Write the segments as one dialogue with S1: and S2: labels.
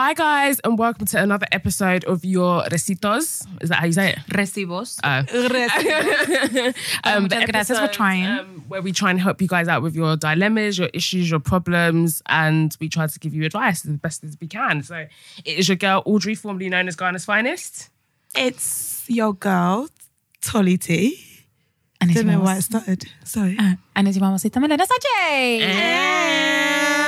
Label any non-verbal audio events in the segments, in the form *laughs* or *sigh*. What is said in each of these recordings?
S1: Hi, guys, and welcome to another episode of Your Recitos. Is that how you say it?
S2: Recibos.
S1: Oh. *laughs* um, the
S2: gracias for
S1: episode,
S2: trying.
S1: Um, where we try and help you guys out with your dilemmas, your issues, your problems, and we try to give you advice as best as we can. So it is your girl, Audrey, formerly known as Ghana's Finest.
S3: It's your girl, Tolly T.
S2: And
S3: Don't know why it started. Sorry.
S2: And es mamacita Milena Sanchez.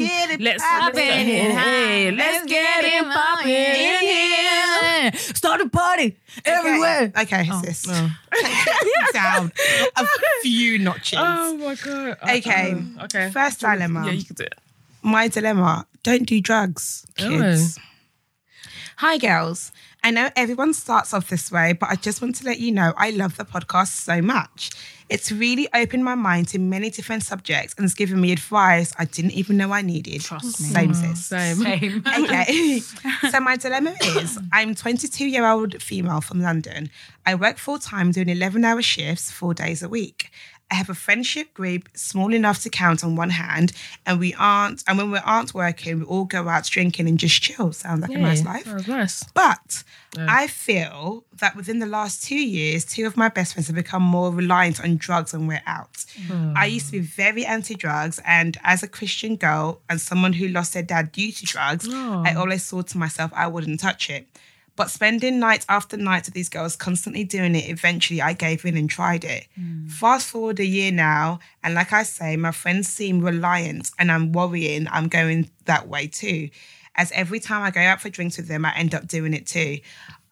S3: Let's get it
S1: Let's, let's,
S3: poppin'.
S1: hey, let's get it popping in here.
S2: Start a party everywhere.
S3: Okay, sis. *laughs* Down a few notches.
S1: Oh my god. Uh,
S3: Okay.
S1: um, okay.
S3: First dilemma.
S1: Yeah, you can do it.
S3: My dilemma don't do drugs, kids. Hi, girls. I know everyone starts off this way, but I just want to let you know I love the podcast so much. It's really opened my mind to many different subjects and has given me advice I didn't even know I needed. Trust
S2: me.
S3: Same, sis. Mm-hmm.
S1: Same.
S2: Same.
S3: Okay. *laughs* so my dilemma is I'm 22 year old female from London. I work full time doing 11 hour shifts, four days a week. I have a friendship group small enough to count on one hand, and we aren't. And when we aren't working, we all go out drinking and just chill. Sounds like a nice life.
S1: That was nice.
S3: But I feel that within the last two years, two of my best friends have become more reliant on drugs when we're out. Hmm. I used to be very anti drugs, and as a Christian girl and someone who lost their dad due to drugs, oh. I always thought to myself, I wouldn't touch it. But spending night after night with these girls constantly doing it, eventually I gave in and tried it. Mm. Fast forward a year now, and like I say, my friends seem reliant, and I'm worrying I'm going that way too. As every time I go out for drinks with them, I end up doing it too.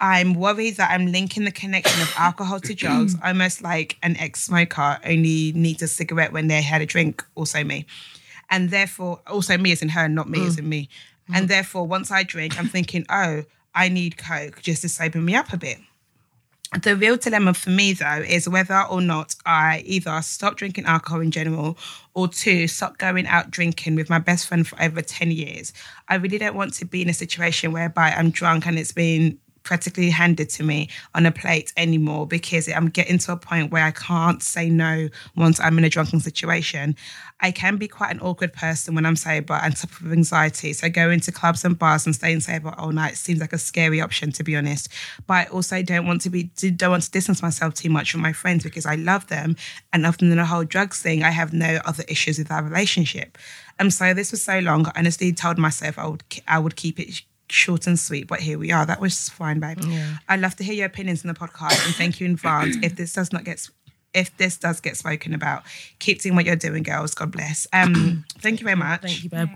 S3: I'm worried that I'm linking the connection of alcohol to drugs, *clears throat* almost like an ex smoker only needs a cigarette when they had a drink, also me. And therefore, also me as in her, not me mm. as in me. And mm. therefore, once I drink, I'm thinking, oh, I need Coke just to sober me up a bit. The real dilemma for me, though, is whether or not I either stop drinking alcohol in general or two, stop going out drinking with my best friend for over 10 years. I really don't want to be in a situation whereby I'm drunk and it's been practically handed to me on a plate anymore because I'm getting to a point where I can't say no once I'm in a drunken situation. I can be quite an awkward person when I'm sober and suffer with anxiety. So going to clubs and bars and staying sober all night seems like a scary option, to be honest. But I also don't want to be don't want to distance myself too much from my friends because I love them, and other than the whole drugs thing, I have no other issues with our relationship. And so this was so long. I honestly told myself I would I would keep it short and sweet, but here we are. That was fine, babe. I'd love to hear your opinions in the podcast and thank you in advance if this does not get if this does get spoken about. Keep doing what you're doing, girls. God bless. Um, *clears throat* thank you very much
S1: Thank you, babe.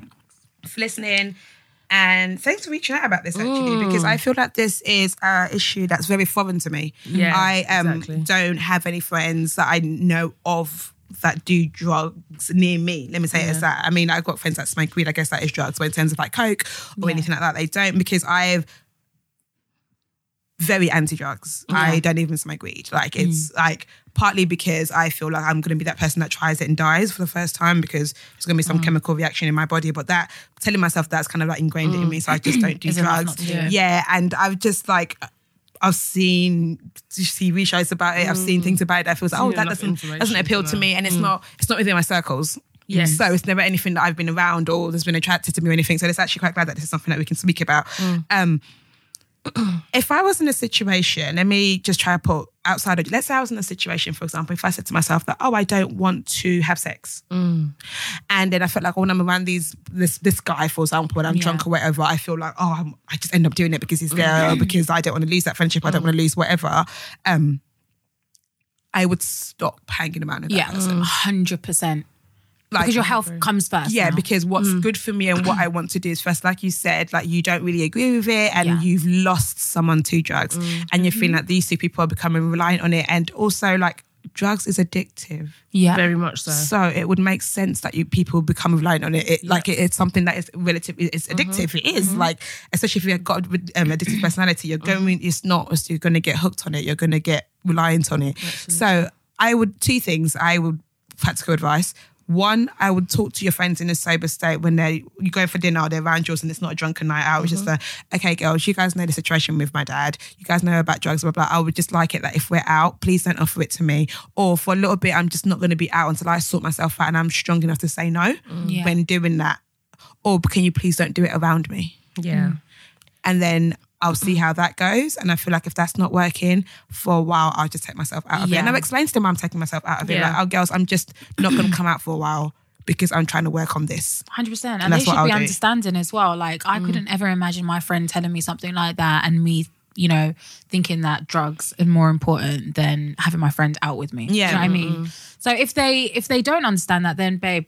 S3: for listening. And thanks for reaching out about this actually, because I feel like this is an issue that's very foreign to me.
S1: Yeah,
S3: I um,
S1: exactly.
S3: don't have any friends that I know of that do drugs near me. Let me say it as that. I mean, I've got friends that smoke weed. I guess that is drugs. But in terms of like coke or anything like that, they don't because I've very anti-drugs. I don't even smoke weed. Like it's like partly because I feel like I'm going to be that person that tries it and dies for the first time because there's going to be some chemical reaction in my body. But that telling myself that's kind of like ingrained in me, so I just *clears throat* don't do drugs.
S2: do.
S3: Yeah, and I've just like. I've seen TV shows about it. I've seen things about it that feels like, oh, that doesn't doesn't appeal
S1: to
S3: me, and it's not it's not within my circles.
S1: Yes.
S3: So it's never anything that I've been around or there's been attracted to me or anything. So it's actually quite glad that this is something that we can speak about. Um, *clears throat* if I was in a situation, let me just try to put outside of, let's say I was in a situation, for example, if I said to myself that, oh, I don't want to have sex. Mm. And then I felt like when I'm around these, this this guy, for example, when I'm drunk or whatever, I feel like, oh, I'm, I just end up doing it because he's there or because I don't want to lose that friendship. I don't mm. want to lose whatever. Um, I would stop hanging around with that
S2: Yeah,
S3: person.
S2: hundred percent.
S3: Like-
S2: Because your health comes first.
S3: Yeah,
S2: now.
S3: because what's mm. good for me and what I want to do is first, like you said, like you don't really agree with it and
S2: Yeah.
S3: you've lost someone to drugs mm. and you're feeling mm-hmm. like these two people are becoming reliant on it. And also like drugs is addictive.
S2: yeah,
S1: Very much so.
S3: So it would make sense that you people become reliant on it. it Like it, it's something that is relatively it's mm-hmm. addictive. It is mm-hmm. like especially if you've got um, addictive personality, you're going. It's not. You're going to get hooked on it. You're going to get reliant on it. So I would two things. I would practical advice. One, I would talk to your friends in a sober state when they you go for dinner, they're around yours, and it's not a drunken night out. It's just mm-hmm. a okay, girls, you guys know the situation with my dad. You guys know about drugs, blah blah. I would just like it that if we're out, please don't offer it to me. Or for a little bit, I'm just not going to be out until I sort myself out and I'm strong enough to say no mm.
S2: Yeah.
S3: when doing that. or can you please don't do it around me?
S1: Yeah.
S3: and then I'll see how that goes. And I feel like if that's not working for a while, I'll just take myself out of it. And I've explained to them I'm taking myself out of it. Like, oh, girls, I'm just not going to come out for a while because I'm trying to work on this.
S2: Hundred percent,
S3: And
S2: and they
S3: that's what
S2: should
S3: I'll
S2: be
S3: do.
S2: understanding as well. Like I mm. couldn't ever imagine my friend telling me something like that, and me, you know, thinking that drugs are more important than having my friend out with me. Do you
S3: Yeah.
S2: know what I mean. So if they if they don't understand that, then babe,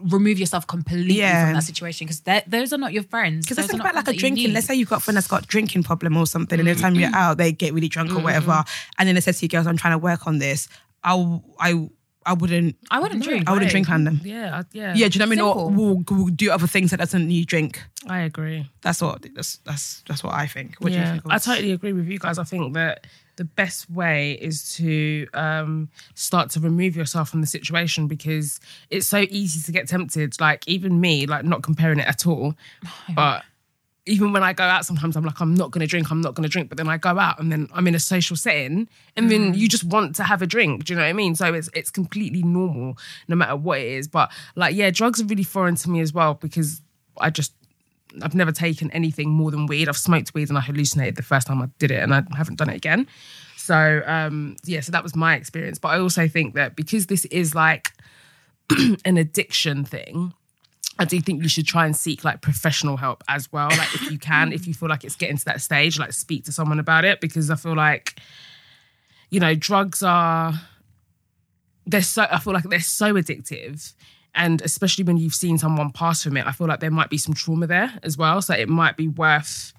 S2: remove yourself completely
S3: Yeah.
S2: from that situation because those are not your friends.
S3: Because think about like a
S2: friends that you
S3: drinking. Let's say you've got a friend that's got a drinking problem or something, and every time you're mm-hmm. out, they get really drunk or mm-hmm. whatever. And then they said to you, girls, I'm trying to work on this. I, I, I wouldn't.
S2: I wouldn't drink.
S3: I wouldn't
S1: Right.
S3: drink on them.
S1: Yeah. Yeah.
S3: Yeah, do you know what I mean? Or we'll, we'll do other things that doesn't need drink.
S1: I agree.
S3: That's what that's that's that's what I think. What do you
S1: yeah,
S3: think?
S1: I totally agree with you guys. I think that the best way is to um, start to remove yourself from the situation because it's so easy to get tempted. Like even me, like not comparing it at all, *sighs* but even when I go out, sometimes I'm like, I'm not going to drink, I'm not going to drink. But then I go out and then I'm in a social setting, and then you just want to have a drink. Do you know what I mean? So it's it's completely normal, no matter what it is. But like, yeah, drugs are really foreign to me as well because I just I've never taken anything more than weed. I've smoked weed and I hallucinated the first time I did it, and I haven't done it again. So um, yeah, so that was my experience. But I also think that because this is like *clears throat* an addiction thing, I do think you should try and seek like professional help as well. Like if you can, if you feel like it's getting to that stage, like speak to someone about it because I feel like, you know, drugs are they're so I feel like they're so addictive. And especially when you've seen someone pass from it, I feel like there might be some trauma there as well. So it might be worth,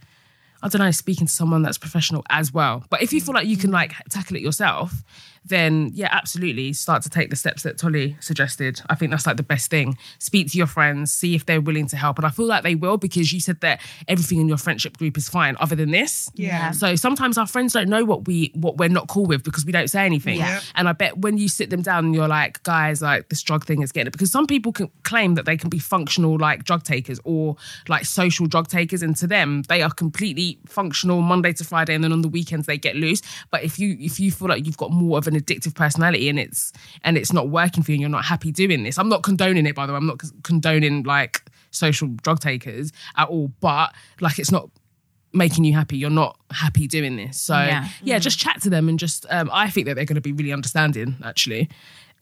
S1: I don't know, speaking to someone that's professional as well. But if you feel like you can like tackle it yourself, then yeah, absolutely start to take the steps that Tolly suggested. I think that's like the best thing. Speak to your friends, see if they're willing to help. And I feel like they will because you said that everything in your friendship group is fine other than this.
S3: Yeah.
S1: So sometimes our friends don't know what we what we're not cool with because we don't say anything.
S3: Yeah.
S1: And I bet when you sit them down and you're like, guys, like this drug thing is getting it. Because some people can claim that they can be functional like drug takers or like social drug takers. And to them, they are completely functional Monday to Friday. And then on the weekends they get loose. But if you if you feel like you've got more of an addictive personality and it's and it's not working for you and you're not happy doing this. I'm not condoning it, by the way. I'm not condoning like social drug takers at all. But like it's not making you happy. You're not happy doing this. So
S2: Yeah.
S1: yeah, just chat to them and just um, I think that they're going to be really understanding actually.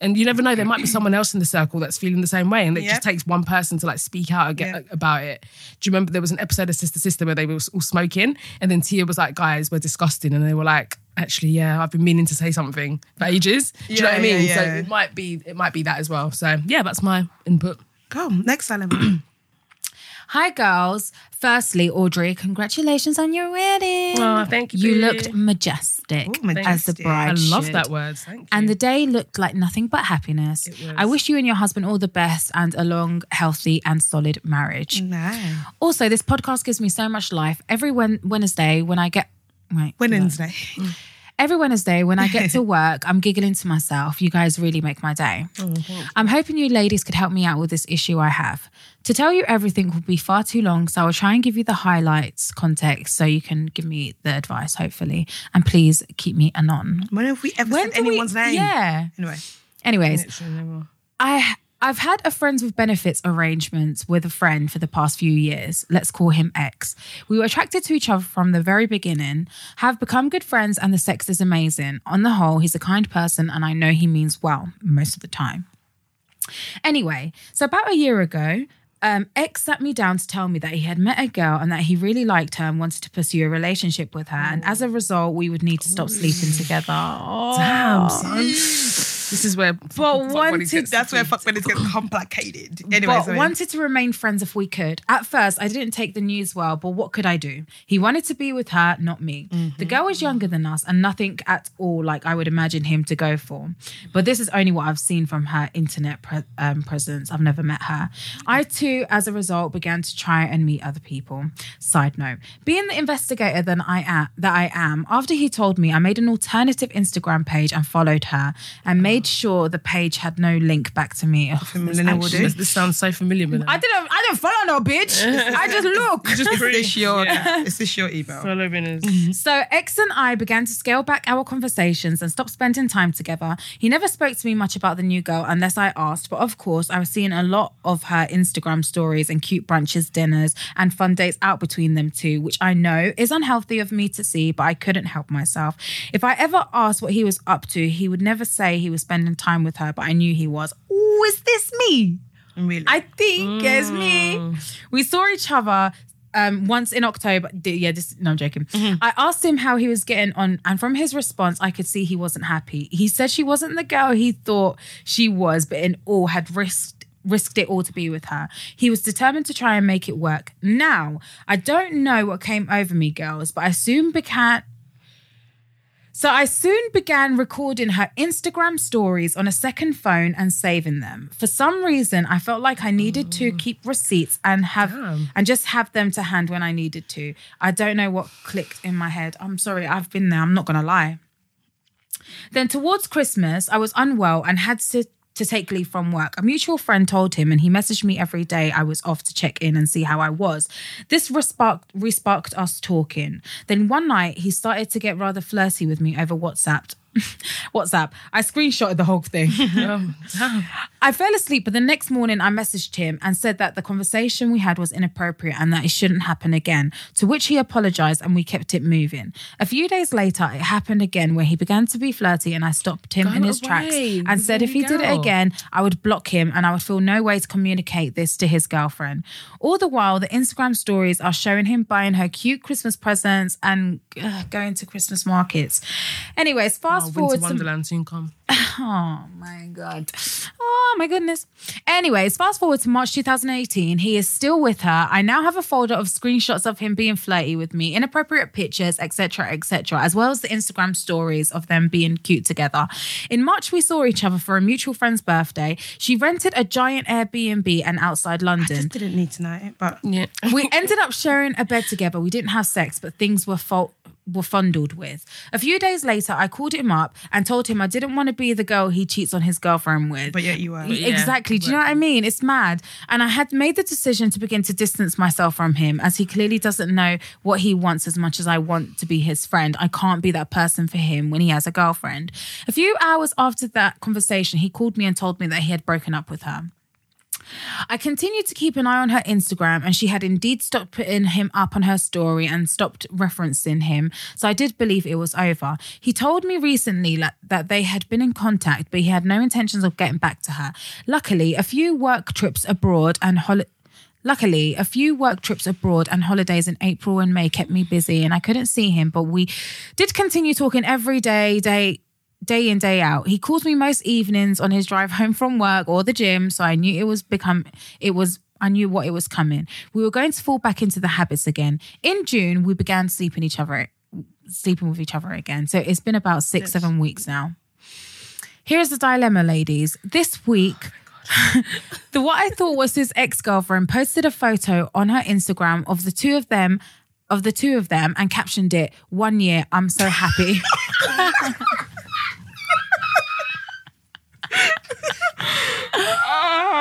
S1: And you never know, there might be *clears throat* someone else in the circle that's feeling the same way, and it
S3: Yeah.
S1: just takes one person to like speak out and get
S3: Yeah.
S1: about it. Do you remember there was an episode of Sister Sister where they were all smoking, and then Tia was like, "Guys, we're disgusting," and they were like, "Actually, yeah, I've been meaning to say something for ages." Do you know what I mean?
S3: yeah,
S1: So it might be, it might be that as well. So yeah, that's my input.
S3: Go next, Salem. *clears throat*
S2: Hi, girls. Firstly, Audrey, congratulations on your wedding.
S1: Oh, thank you,
S2: You
S1: boo.
S2: looked majestic,
S3: Ooh,
S2: as the bride.
S1: I love
S2: should.
S1: that word. Thank you.
S2: And the day looked like nothing but happiness. I wish you and your husband all the best and a long, healthy, and solid marriage.
S3: no.
S2: Also, this podcast gives me so much life. Every Wednesday, when I get wait,
S3: Wednesday. *laughs*
S2: every Wednesday when I get to *laughs* work, I'm giggling to myself. You guys really make my day. Mm-hmm. I'm hoping you ladies could help me out with this issue I have. To tell you everything would be far too long, so I'll try and give you the highlights, context, so you can give me the advice, hopefully. And please keep me anon.
S3: When have we ever
S2: When
S3: said
S2: do we-
S3: anyone's name?
S2: Yeah.
S3: Anyway.
S2: Anyways, I I've had a friends with benefits arrangements with a friend for the past few years. Let's call him X. We were attracted to each other from the very beginning, have become good friends, and the sex is amazing. On the whole, he's a kind person, and I know he means well most of the time. Anyway, so about a year ago, um, X sat me down to tell me that he had met a girl and that he really liked her and wanted to pursue a relationship with her. And as a result, we would need to stop sleeping together. Oh.
S1: Damn, son. *gasps* *gasps* This is where
S2: But wanted-
S3: That's where fuck buddies get *laughs* complicated. Anyway,
S2: but
S3: sorry.
S2: wanted to remain friends if we could. At first, I didn't take the news well, but what could I do? He wanted to be with her, not me. The girl was younger than us and nothing at all like I would imagine him to go for. But this is only what I've seen from her internet pre- um, presence. I've never met her. I too, as a result, began to try and meet other people. Side note: being the investigator that I am, that I am, after he told me, I made an alternative Instagram page and followed her and made made sure the page had no link back to me. Oh, Ugh, this
S3: Millennial will
S2: actually-
S3: do.
S1: This, this sounds so familiar. With
S2: I didn't. I didn't follow no bitch. I just *laughs* look.
S1: just
S3: Is
S1: pretty
S3: this your,
S1: Yeah. *laughs*
S3: is this your email?
S1: Follow winners. *laughs*
S2: So X and I began to scale back our conversations and stop spending time together. He never spoke to me much about the new girl unless I asked, but of course I was seeing a lot of her Instagram stories and cute brunches, dinners, and fun dates out between them two, which I know is unhealthy of me to see, but I couldn't help myself. If I ever asked what he was up to, he would never say he was spending time with her, but I knew he was. Oh, is this me?
S3: Really?
S2: I think it's me. We saw each other um, once in October. Yeah, this no, I'm joking. I asked him how he was getting on, and from his response, I could see he wasn't happy. He said she wasn't the girl he thought she was, but in all had risked risked it all to be with her. He was determined to try and make it work. Now, I don't know what came over me, girls, but I soon began so I soon began recording her Instagram stories on a second phone and saving them. For some reason, I felt like I needed to mm. keep receipts and have
S1: Damn.
S2: and just have them to hand when I needed to. I don't know what clicked in my head. I'm sorry, I've been there. I'm not gonna lie. Then towards Christmas, I was unwell and had to to take leave from work. A mutual friend told him, and he messaged me every day I was off to check in and see how I was. This resparked, resparked us talking. Then one night, he started to get rather flirty with me over WhatsApp. *laughs* WhatsApp. I screenshotted the whole thing. *laughs*
S1: Oh.
S2: I fell asleep, but the next morning I messaged him and said that the conversation we had was inappropriate and that it shouldn't happen again. To which he apologized and we kept it moving. A few days later, it happened again where he began to be flirty and I stopped him
S1: Go
S2: in his tracks
S1: away.
S2: and said if he
S1: you
S2: did it again, I would block him and I would feel no way to communicate this to his girlfriend. All the while, the Instagram stories are showing him buying her cute Christmas presents and uh, going to Christmas markets. Anyways, fast Uh,
S1: oh,
S2: forward
S1: Winter
S2: some
S1: Wonderland soon come. *laughs*
S2: Oh my God. Oh my goodness. Anyways, fast forward to March 2018. He is still with her. I now have a folder of screenshots of him being flirty with me, inappropriate pictures, etc., etc., as well as the Instagram stories of them being cute together. In March, we saw each other for a mutual friend's birthday. She rented a giant Airbnb and outside
S3: I
S2: London.
S3: just didn't need to know it, but
S1: Yeah.
S2: we *laughs* ended up sharing a bed together. We didn't have sex, but things were fault were fondled with. A few days later, I called him up and told him I didn't want to be the girl he cheats on his girlfriend with.
S3: but yet you were.
S1: Yeah,
S2: exactly. Do you know what I mean? It's mad. And I had made the decision to begin to distance myself from him as he clearly doesn't know what he wants as much as I want to be his friend. I can't be that person for him when he has a girlfriend. A few hours after that conversation, he called me and told me that he had broken up with her. I continued to keep an eye on her Instagram, and she had indeed stopped putting him up on her story and stopped referencing him. So I did believe it was over. He told me recently like, that they had been in contact, but he had no intentions of getting back to her. Luckily, a few work trips abroad and hol- Luckily, a few work trips abroad and holidays in April and May kept me busy and I couldn't see him, but we did continue talking every day, day day in day out. He calls me most evenings on his drive home from work or the gym, so I knew it was become it was I knew what it was coming. We were going to fall back into the habits again. In June, we began sleeping each other sleeping with each other again. So it's been about 6 7 weeks now. Here's the dilemma, ladies. This week *laughs* the what I thought was his ex-girlfriend posted a photo on her Instagram of the two of them of the two of them and captioned it one year i'm so happy *laughs* *laughs*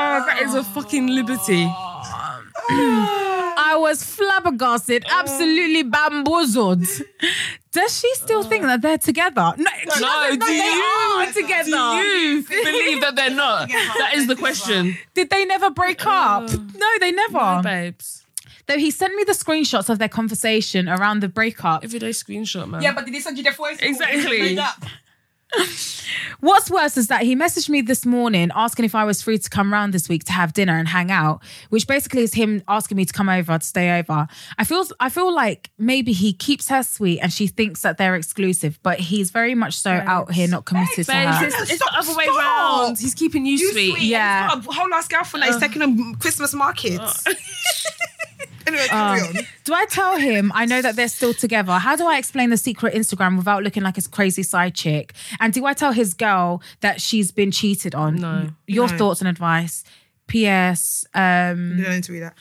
S1: Oh, that is a fucking liberty.
S2: i was flabbergasted absolutely bamboozled does she still think that they're together no, she
S1: No,
S2: doesn't know
S1: do
S2: they
S1: you?
S2: are together
S1: Do you believe that they're not? That is the question.
S2: did they never break up uh, no they never
S1: babes.
S2: though he sent me the screenshots of their conversation around the breakup
S1: Everyday screenshot, man.
S3: Yeah, but did he send you the voice?
S1: Exactly.
S2: What's worse is that he messaged me this morning asking if I was free to come round this week to have dinner and hang out, which basically is him asking me to come over to stay over. I feel I feel like maybe he keeps her sweet and she thinks that they're exclusive, but he's very much so out here not committed to her.
S1: it's, it's the other way
S3: stop.
S1: round. He's keeping you,
S3: You
S1: sweet.
S3: sweet.
S2: Yeah.
S3: And he's got a whole last girlfriend that he's uh. taking on Christmas markets. Uh. *laughs* anyway, carry um, on. *laughs*
S2: Do I tell him I know that they're still together? How do I explain the secret Instagram without looking like his crazy side chick? And do I tell his girl that she's been cheated on?
S1: No.
S2: Your
S3: No.
S2: thoughts and advice. P.S. Um,
S3: You don't need to read that.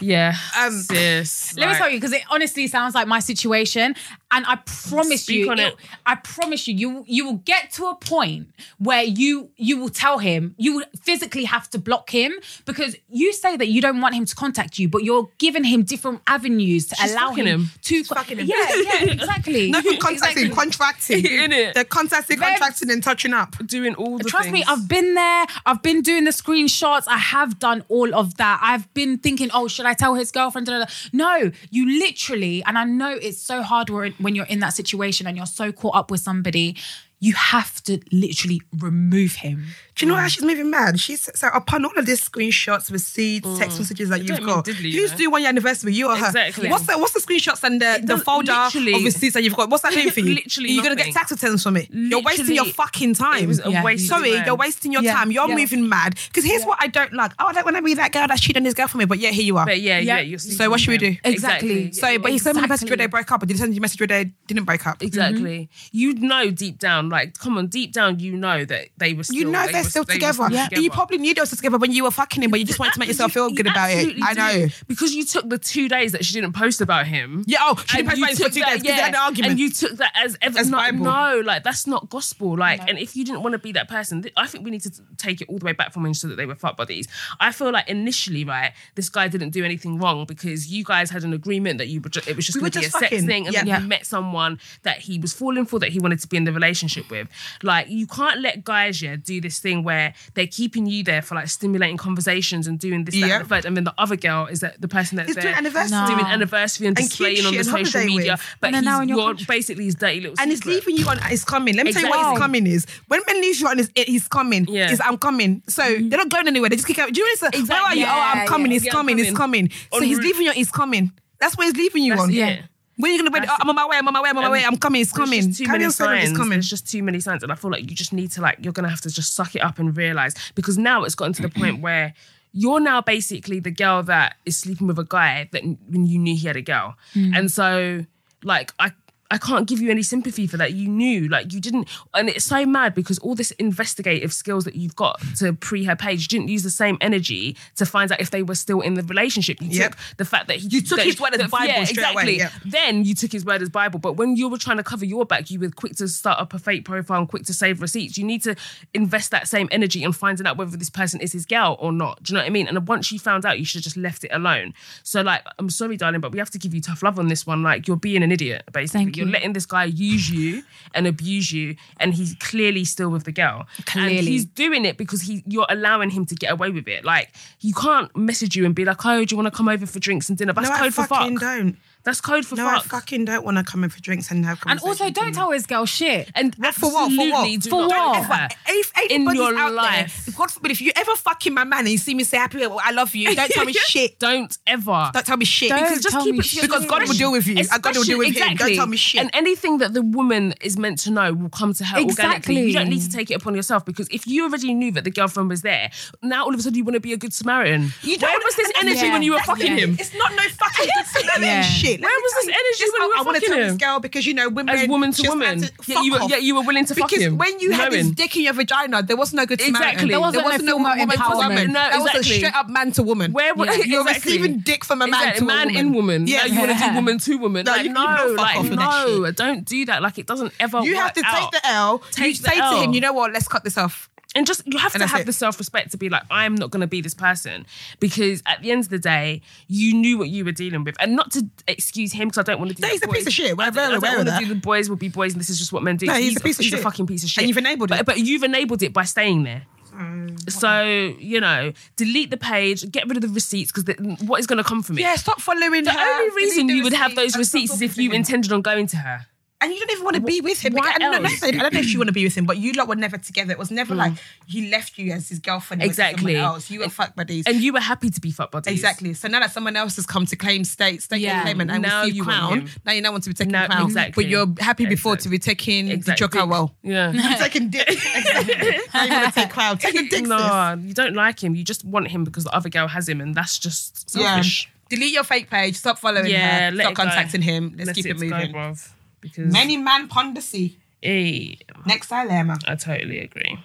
S1: Yeah.
S3: Um,
S1: sis.
S2: Let me
S1: Like-
S2: tell you, because it honestly sounds like my situation, and I promise
S1: Speak
S2: you,
S1: on it.
S2: I promise you, you you will get to a point where you you will tell him you will physically have to block him because you say that you don't want him to contact you, but you're giving him different avenues to
S1: She's
S2: allow
S1: fucking
S2: him,
S1: him.
S2: to
S3: fucking him.
S2: Yeah, yeah, *laughs* exactly.
S3: Not even contacting,
S2: Exactly.
S3: contracting. *laughs*
S1: Innit?
S3: They're contacting,
S2: Babes.
S3: contracting, and touching up.
S1: doing all the
S2: Trust me,
S1: things.
S2: I've been there. I've been doing the screenshots. I have done all of that. I've been thinking, oh, should I tell his girlfriend? No, you literally, and I know it's so hard when you're in that situation and you're so caught up with somebody, you have to literally remove him.
S3: Do you know how she's mm. moving mad? She's so upon all of these screenshots, receipts, mm. text messages that you've got.
S1: diddly,
S3: Who's doing one year anniversary? You or her?
S1: Exactly.
S3: What's the what's the screenshots and the, the folder
S1: literally-
S3: of receipts that you've got? What's that doing for you?
S1: Literally
S3: You're gonna get tax returns from it. You're wasting your fucking time.
S1: It was a
S2: Yeah.
S1: waste.
S3: Sorry, you're wasting your
S2: Yeah.
S3: time. You're
S2: Yeah.
S3: moving mad. Because here's what I don't like. Oh, I don't want to be that girl that cheated on his girl for me. But yeah, here you are.
S1: But yeah,
S2: Yeah.
S3: So what should we do?
S2: Exactly.
S3: so, but he sent me a message where they broke up, but did he send you a message where they didn't break up?
S1: Exactly. Mm-hmm. You know deep down, like, come on, deep down, you know that they were. Still,
S3: You know
S1: they
S3: they're
S1: were-
S3: still
S1: they were
S3: together.
S1: still
S3: And you probably knew they were still together when you were fucking him, but you just wanted to make *laughs* yourself feel
S1: You
S3: good about it.
S1: absolutely
S3: I know.
S1: did. because you took the two days that she didn't post about him.
S3: Yeah, oh, she
S1: and
S3: didn't
S1: you
S3: post for two
S1: that-
S3: days because they had an argument.
S1: And you took that as
S3: evidence.
S1: No, no, like that's not gospel. Like, and if you didn't want to be that person, th- I think we need to take it all the way back from when so that they were fuck buddies. I feel like initially, right, this guy didn't do anything wrong because you guys had an agreement that you were ju- it was just
S3: We
S1: going to be a
S3: just
S1: sex thing, and
S3: Yeah.
S1: then
S2: Yeah.
S1: you met someone that he was falling for that he wanted to be in the relationship with. Like, you can't let guys, yeah, do this thing where they're keeping you there for like stimulating conversations and doing this, that,
S3: Yeah.
S1: and the third, and then the other girl is that the person that's
S3: He's
S1: there
S3: doing anniversary.
S2: No.
S1: doing anniversary and,
S3: And
S1: displaying
S3: cute
S1: on the social media,
S3: with.
S1: but he's,
S2: now in your
S1: you're
S2: country.
S1: basically his dirty little
S3: and he's
S1: secret.
S3: leaving you on it's coming. Let me tell you what
S1: Exactly.
S3: his coming is. When men leaves you on his he's coming,
S1: Yeah.
S3: is I'm coming. So mm-hmm. they're not going anywhere. They just kick out. Do you know this? Where are you?
S2: Yeah,
S3: oh, I'm coming.
S2: yeah.
S3: He's
S1: Yeah, I'm
S3: coming. He's
S1: coming.
S3: coming. So he's leaving you he's coming. That's what he's leaving you
S1: That's
S3: on.
S1: it.
S2: Yeah.
S3: When are you gonna be?
S1: That's
S3: Oh, I'm on my way. I'm on my way. I'm on my
S1: um,
S3: way. I'm coming. It's coming.
S1: just too
S3: Carry
S1: many signs.
S3: it's coming.
S1: There's just too many signs, and I feel like you just need to like you're gonna have to just suck it up and realize because now it's gotten to the point where you're now basically the girl that is sleeping with a guy that when you knew he had a girl, mm. and so like I. I can't give you any sympathy for that. You knew, like you didn't, and it's so mad because all this investigative skills that you've got to pre her page, you didn't use the same energy to find out if they were still in the relationship. You
S3: Yep.
S1: took the fact that he
S3: You took
S1: that-
S3: his word as
S1: that-
S3: Bible
S1: yeah,
S3: straight away,
S1: exactly. Then you took his word as Bible. But when you were trying to cover your back, you were quick to start up a fake profile and quick to save receipts. You need to invest that same energy in finding out whether this person is his gal or not. Do you know what I mean? And once you found out, you should have just left it alone. So, like, I'm sorry, darling, but we have to give you tough love on this one. Like, you're being an idiot, basically.
S2: Thank
S1: You're letting this guy use you and abuse you, and he's clearly still with the girl. And
S2: Clearly.
S1: he's doing it because he you're allowing him to get away with it. Like, you can't message you and be like, oh, do you want to come over for drinks and dinner? That's
S3: No, I
S1: code for fuck.
S3: fucking don't.
S1: That's code for
S3: No,
S1: fuck.
S3: I fucking don't want to come in for drinks and have
S2: And also, don't tell his girl shit.
S1: and
S3: What, for what? For what?
S1: absolutely do
S2: For
S1: not
S2: what?
S1: tell her.
S3: If
S1: in
S3: anybody's
S1: your
S3: out
S1: life.
S3: there, God forbid, if you ever fucking my man and you see me say happy, I love you, *laughs* don't tell me shit.
S1: Don't ever.
S3: Don't tell me shit.
S2: Don't
S3: because
S1: just
S2: tell
S1: keep
S2: me
S1: it
S2: shit.
S3: because God will deal with you. And God will deal with him. Don't tell me shit.
S1: And anything that the woman is meant to know will come to her organically.
S2: Exactly.
S1: You don't need to take it upon yourself because if you already knew that the girlfriend was there, now all of a sudden you want to be a good Samaritan.
S3: You
S1: Where
S3: don't-
S1: was this energy
S2: Yeah.
S1: when you were fucking
S3: it.
S1: him?
S3: It's not no fucking good *laughs* Samaritan
S2: Yeah.
S3: shit. Let
S1: Where was this
S3: you,
S1: energy
S3: just
S1: when
S3: I,
S1: were
S3: I want to tell this
S1: him?
S3: girl because you know women
S1: As woman to woman.
S3: to
S1: Yeah, you were- yeah, you were willing to fuck
S3: because
S1: him,
S3: when you had this dick in your vagina, there was no good Samaritan.
S1: Exactly. There
S2: wasn't no female
S3: woman to
S2: empowerment.
S3: woman.
S1: No,
S3: that was a
S1: exactly.
S3: straight up man to woman.
S1: Where were
S2: Yeah. *laughs*
S3: You're
S1: exactly.
S3: receiving dick from a man
S1: Exactly,
S3: to
S1: man
S3: woman.
S1: in woman.
S3: Yeah.
S1: You want to do woman to woman.
S3: No,
S1: like,
S3: you- you
S1: no, like
S3: off with that
S1: no, don't do that. Like it doesn't ever.
S3: You have to take the L.
S1: Take
S3: you say to him, you know what? Let's cut this off.
S1: And just you have
S3: And
S1: to have
S3: it.
S1: the self-respect to be like i'm not going to be this person because at the end of the day you knew what you were dealing with and not to excuse him because i don't want to do
S3: No,
S1: that
S3: he's a piece of shit. We're
S1: I, don't- I don't want to do the boys will be boys and this is just what men do
S3: No, he's a piece of
S1: he's
S3: shit.
S1: a fucking piece of shit
S3: And you've enabled
S1: but,
S3: it.
S1: but you've enabled it by staying there
S3: Mm.
S1: so you know delete the page get rid of the receipts because what is going to come from it
S3: Yeah, stop following
S1: the
S3: her.
S1: only reason you would have those receipts is if you intended on going to her
S3: And you don't even want to be with him.
S1: Why
S3: I, don't know. I don't know if you want to be with him, but you lot were never together. It was never hmm. like he left you as his girlfriend. and went to.
S1: Exactly.
S3: someone else. You were fuck buddies.
S1: and you were happy to be fuck buddies
S3: Exactly. So now that someone else has come to claim state, state
S2: Yeah.
S3: your claim and,
S1: Now you
S3: crown, now you now want to be taking
S1: No,
S3: crown.
S1: exactly.
S3: But you're happy before
S1: Exactly.
S3: to be taking
S1: Exactly.
S3: the joker well.
S1: yeah *laughs*
S3: You're taking dick. *laughs* now you want to take crown. Take the dick.
S1: No, you don't like him. You just want him because the other girl has him, and that's just
S3: Yeah.
S1: selfish.
S3: Delete your fake page. Stop following
S1: Yeah,
S3: her. Stop
S1: it go.
S3: contacting him. Let's
S1: Let
S3: keep it
S1: go,
S3: moving.
S1: bruv. Because
S3: Many man ponder sea.
S1: Eh,
S3: Next dilemma.
S1: I totally agree.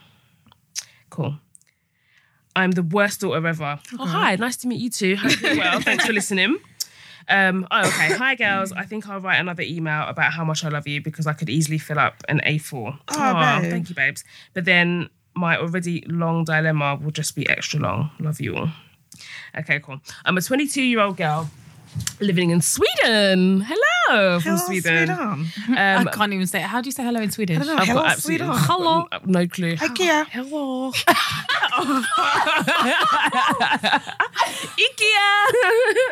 S1: Cool. I'm the worst daughter ever. Oh, hi. Nice to meet you too. Hope you're well. *laughs* Thanks for listening. Um, oh, okay. Hi, girls. I think I'll write another email about how much I love you because I could easily fill up an A4.
S3: Oh, babe.
S1: thank you, babes. But then my already long dilemma will just be extra long. Love you all. Okay, cool. I'm a 22 year old girl living in Sweden. Hello from
S3: Hello,
S1: Sweden.
S3: Sweden.
S1: Um,
S2: I can't even say it. How do you say hello in Swedish?
S3: don't know.
S1: I've
S3: Hello,
S1: got absolutely
S3: Sweden.
S2: Hello.
S1: No clue. *laughs* *laughs*
S3: IKEA.
S1: Hello. IKEA.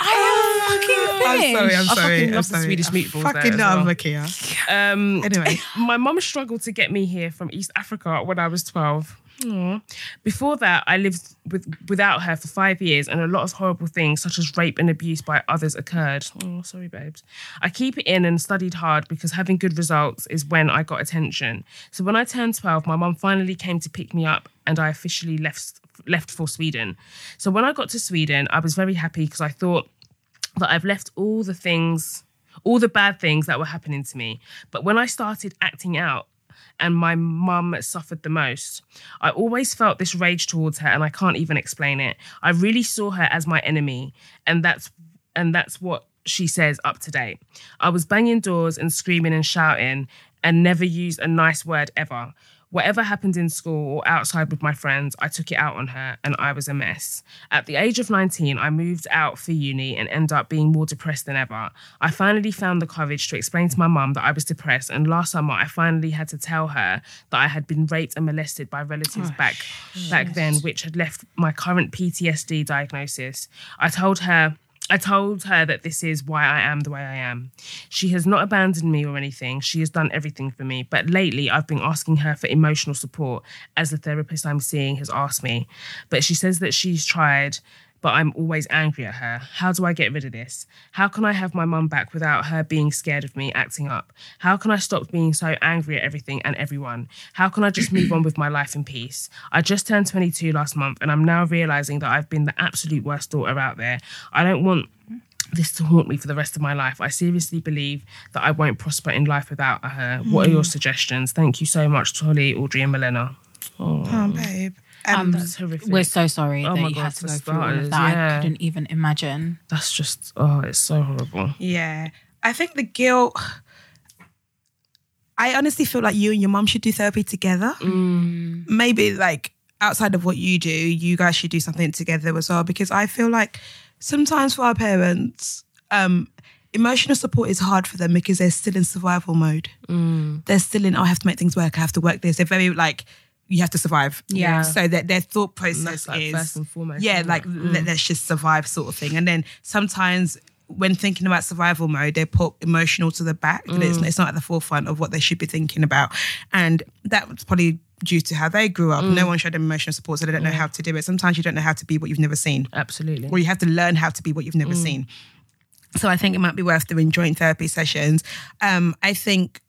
S3: I'm fucking sorry, I'm
S1: I
S3: sorry.
S1: fucking
S3: I'm
S1: love the
S3: sorry.
S1: Swedish
S3: I
S1: meatballs there
S3: Fucking
S1: as
S3: love
S1: well.
S3: IKEA.
S1: Um,
S3: Anyway. *laughs*
S1: my mum struggled to get me here from East Africa when I was 12. Aw. Before that, I lived with without her for five years, and a lot of horrible things, such as rape and abuse by others, occurred. Oh, sorry, babes. I keep it in and studied hard because having good results is when I got attention. So when I turned 12, my mum finally came to pick me up, and I officially left left for Sweden. So when I got to Sweden, I was very happy because I thought that I've left all the things, all the bad things that were happening to me. But when I started acting out, and my mum suffered the most. I always felt this rage towards her and I can't even explain it. I really saw her as my enemy and that's and that's what she says up to date. I was banging doors and screaming and shouting and never used a nice word ever. Whatever happened in school or outside with my friends, I took it out on her and I was a mess. At the age of 19, I moved out for uni and ended up being more depressed than ever. I finally found the courage to explain to my mum that I was depressed, and last summer I finally had to tell her that I had been raped and molested by relatives oh, back back then, which had left my current PTSD diagnosis. I told her I told her that this is why I am the way I am. She has not abandoned me or anything. She has done everything for me. But lately, I've been asking her for emotional support, as the therapist I'm seeing has asked me. But she says that she's tried, but I'm always angry at her. How do I get rid of this? How can I have my mum back without her being scared of me acting up? How can I stop being so angry at everything and everyone? How can I just move on with my life in peace? I just turned 22 last month and I'm now realizing that I've been the absolute worst daughter out there. I don't want this to haunt me for the rest of my life. I seriously believe that I won't prosper in life without her. What are your hmm. suggestions? Thank you so much, Tolly, Audrey, and Milena.
S3: Oh, babe. Um,
S1: That's horrific.
S2: We're so sorry
S1: Oh
S2: that you
S1: God,
S2: had to go through all of that.
S1: yeah.
S2: I couldn't even imagine.
S1: That's just oh, it's so horrible.
S3: yeah. I think the guilt. I honestly feel like you and your mom should do therapy together. Maybe like outside of what you do, you guys should do something together as well. Because I feel like sometimes for our parents, um, emotional support is hard for them because they're still in survival mode. They're still in, oh, I have to make things work. I have to work this. They're very like, you have to survive.
S2: Yeah.
S3: So that their thought process
S1: like,
S3: is
S1: first and foremost,
S3: Yeah, like
S1: it?
S3: let, mm. let's just survive sort of thing. And then sometimes when thinking about survival mode, they put emotional to the back. and It's, mm. it's not at the forefront of what they should be thinking about. And that's probably due to how they grew up. Mm. No one showed them emotional support, so they don't know how to do it. Sometimes you don't know how to be what you've never seen
S1: Absolutely.
S3: or you have to learn how to be what you've never seen. So I think it might be worth doing joint therapy sessions. Um, I think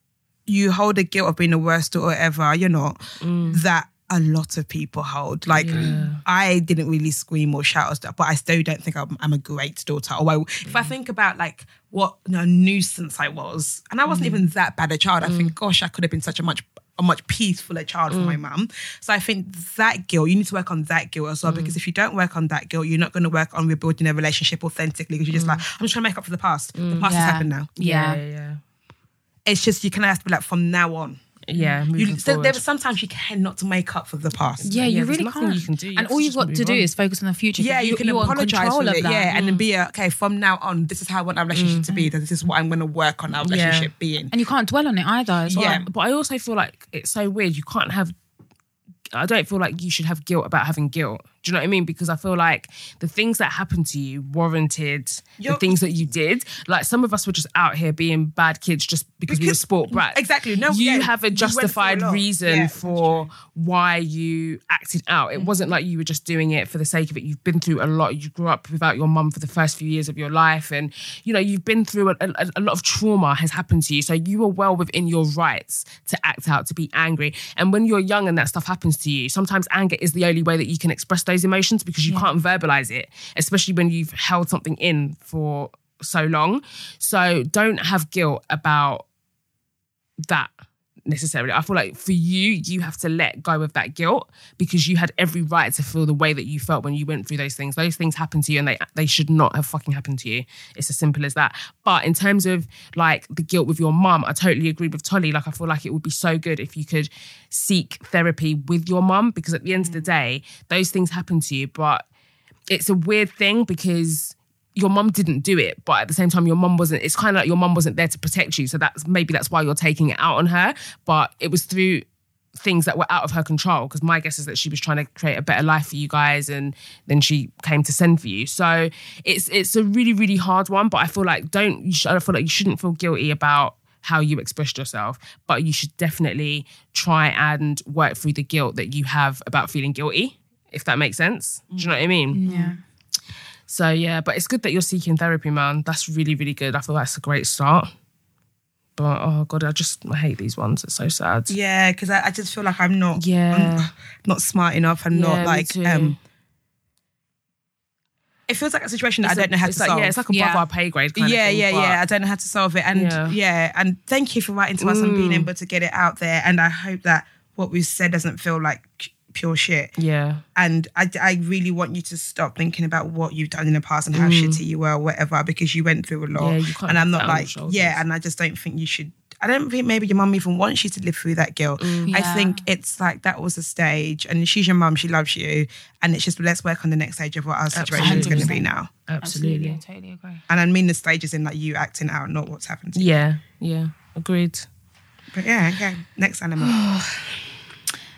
S3: you hold the guilt of being the worst daughter ever. You're not. Mm. That a lot of people hold. Like I didn't really scream or shout or stuff, but I still don't think I'm, I'm a great daughter. Or I, if I mm. think about like what a nuisance I was, and I wasn't mm. even that bad a child. I think, gosh, I could have been such a much a much peacefuler child for my mum. So I think that guilt, you need to work on that guilt as well. Because if you don't work on that guilt, you're not going to work on rebuilding a relationship authentically. Because you're just like, I'm just trying to make up for the past. The past
S2: Yeah.
S3: has happened now.
S2: Yeah.
S1: yeah, yeah.
S3: It's just you of have to be like from now on.
S1: Yeah,
S3: You, so there sometimes you cannot make up for the past.
S2: Yeah,
S1: Yeah,
S2: you really can't.
S1: you can do. You
S2: and all you've got to do
S1: on.
S2: is focus on the future.
S3: Yeah, you, can
S2: you're
S3: apologize for it.
S2: that.
S3: Yeah, and then mm. be a, okay from now on. This is how I want our relationship to be. Mm. This is what I'm going to work on our
S1: Yeah.
S3: relationship being.
S2: And you can't dwell on it either. As well.
S3: Yeah.
S1: But I also feel like it's so weird. You can't have. I don't feel like you should have guilt about having guilt. Do you know what I mean? Because I feel like the things that happened to you warranted the things that you did. Like some of us were just out here being bad kids just because, we were sport brats.
S3: Exactly. No,
S1: you
S3: yeah,
S1: have a
S3: you went through a
S1: justified reason
S3: Yeah,
S1: for why you acted out. It mm. wasn't like you were just doing it for the sake of it. You've been through a lot. You grew up without your mum for the first few years of your life, and you know you've been through a, a, a lot of trauma has happened to you. So you are well within your rights to act out, to be angry. And when you're young and that stuff happens to you, sometimes anger is the only way that you can express those emotions because you can't verbalize it, especially when you've held something in for so long. So don't have guilt about that necessarily. I feel like for you, you have to let go of that guilt because you had every right to feel the way that you felt when you went through those things. Those things happened to you and they they should not have fucking happened to you. It's as simple as that. But in terms of like the guilt with your mum, I totally agree with Tolly. Like I feel like it would be so good if you could seek therapy with your mum because at the end of the mm. day, those things happen to you, but it's a weird thing because your mum didn't do it, but at the same time, your mum wasn't. It's kind of like your mum wasn't there to protect you, so that's maybe that's why you're taking it out on her. But it was through things that were out of her control. Because my guess is that she was trying to create a better life for you guys, and then she came to send for you. So it's it's a really really hard one. But I feel like don't you? Sh- I feel like you shouldn't feel guilty about how you expressed yourself, but you should definitely try and work through the guilt that you have about feeling guilty. If that makes sense, do you know what I mean?
S2: Yeah.
S1: So yeah, but it's good that you're seeking therapy, man. That's really, really good. I feel that's a great start. But oh god, I just I hate these ones. It's so sad.
S3: Yeah, because I, I just feel like I'm not
S1: Yeah.
S3: I'm not smart enough and
S1: Yeah,
S3: not like um it feels like a situation that I don't know how to
S1: like,
S3: solve.
S1: Yeah, it's like a
S2: Yeah.
S1: above our pay grade. Kind
S3: yeah,
S1: of thing,
S3: yeah, yeah. I don't know how to solve it. And
S1: Yeah.
S3: yeah, and thank you for writing to us and being
S1: Mm.
S3: able to get it out there. And I hope that what we've said doesn't feel like pure shit.
S1: Yeah.
S3: And I, I really want you to stop thinking about what you've done in the past and how shitty you were or whatever because you went through a lot.
S1: Mm. Yeah, you can't
S3: and I'm not
S1: that on your
S3: like, yeah, and I just don't think you should. I don't think maybe your mum even wants you to live through that guilt.
S1: Mm.
S3: I think it's like that was a stage, and she's your mum, she loves you, and it's just let's work on the next stage of what our situation is going to be now.
S1: Absolutely.
S2: I totally agree.
S3: And I mean the stages in like you acting out, not what's happened to you.
S1: Yeah. Yeah. Agreed.
S3: But yeah, okay. Next *sighs* *sighs* *sighs* animal.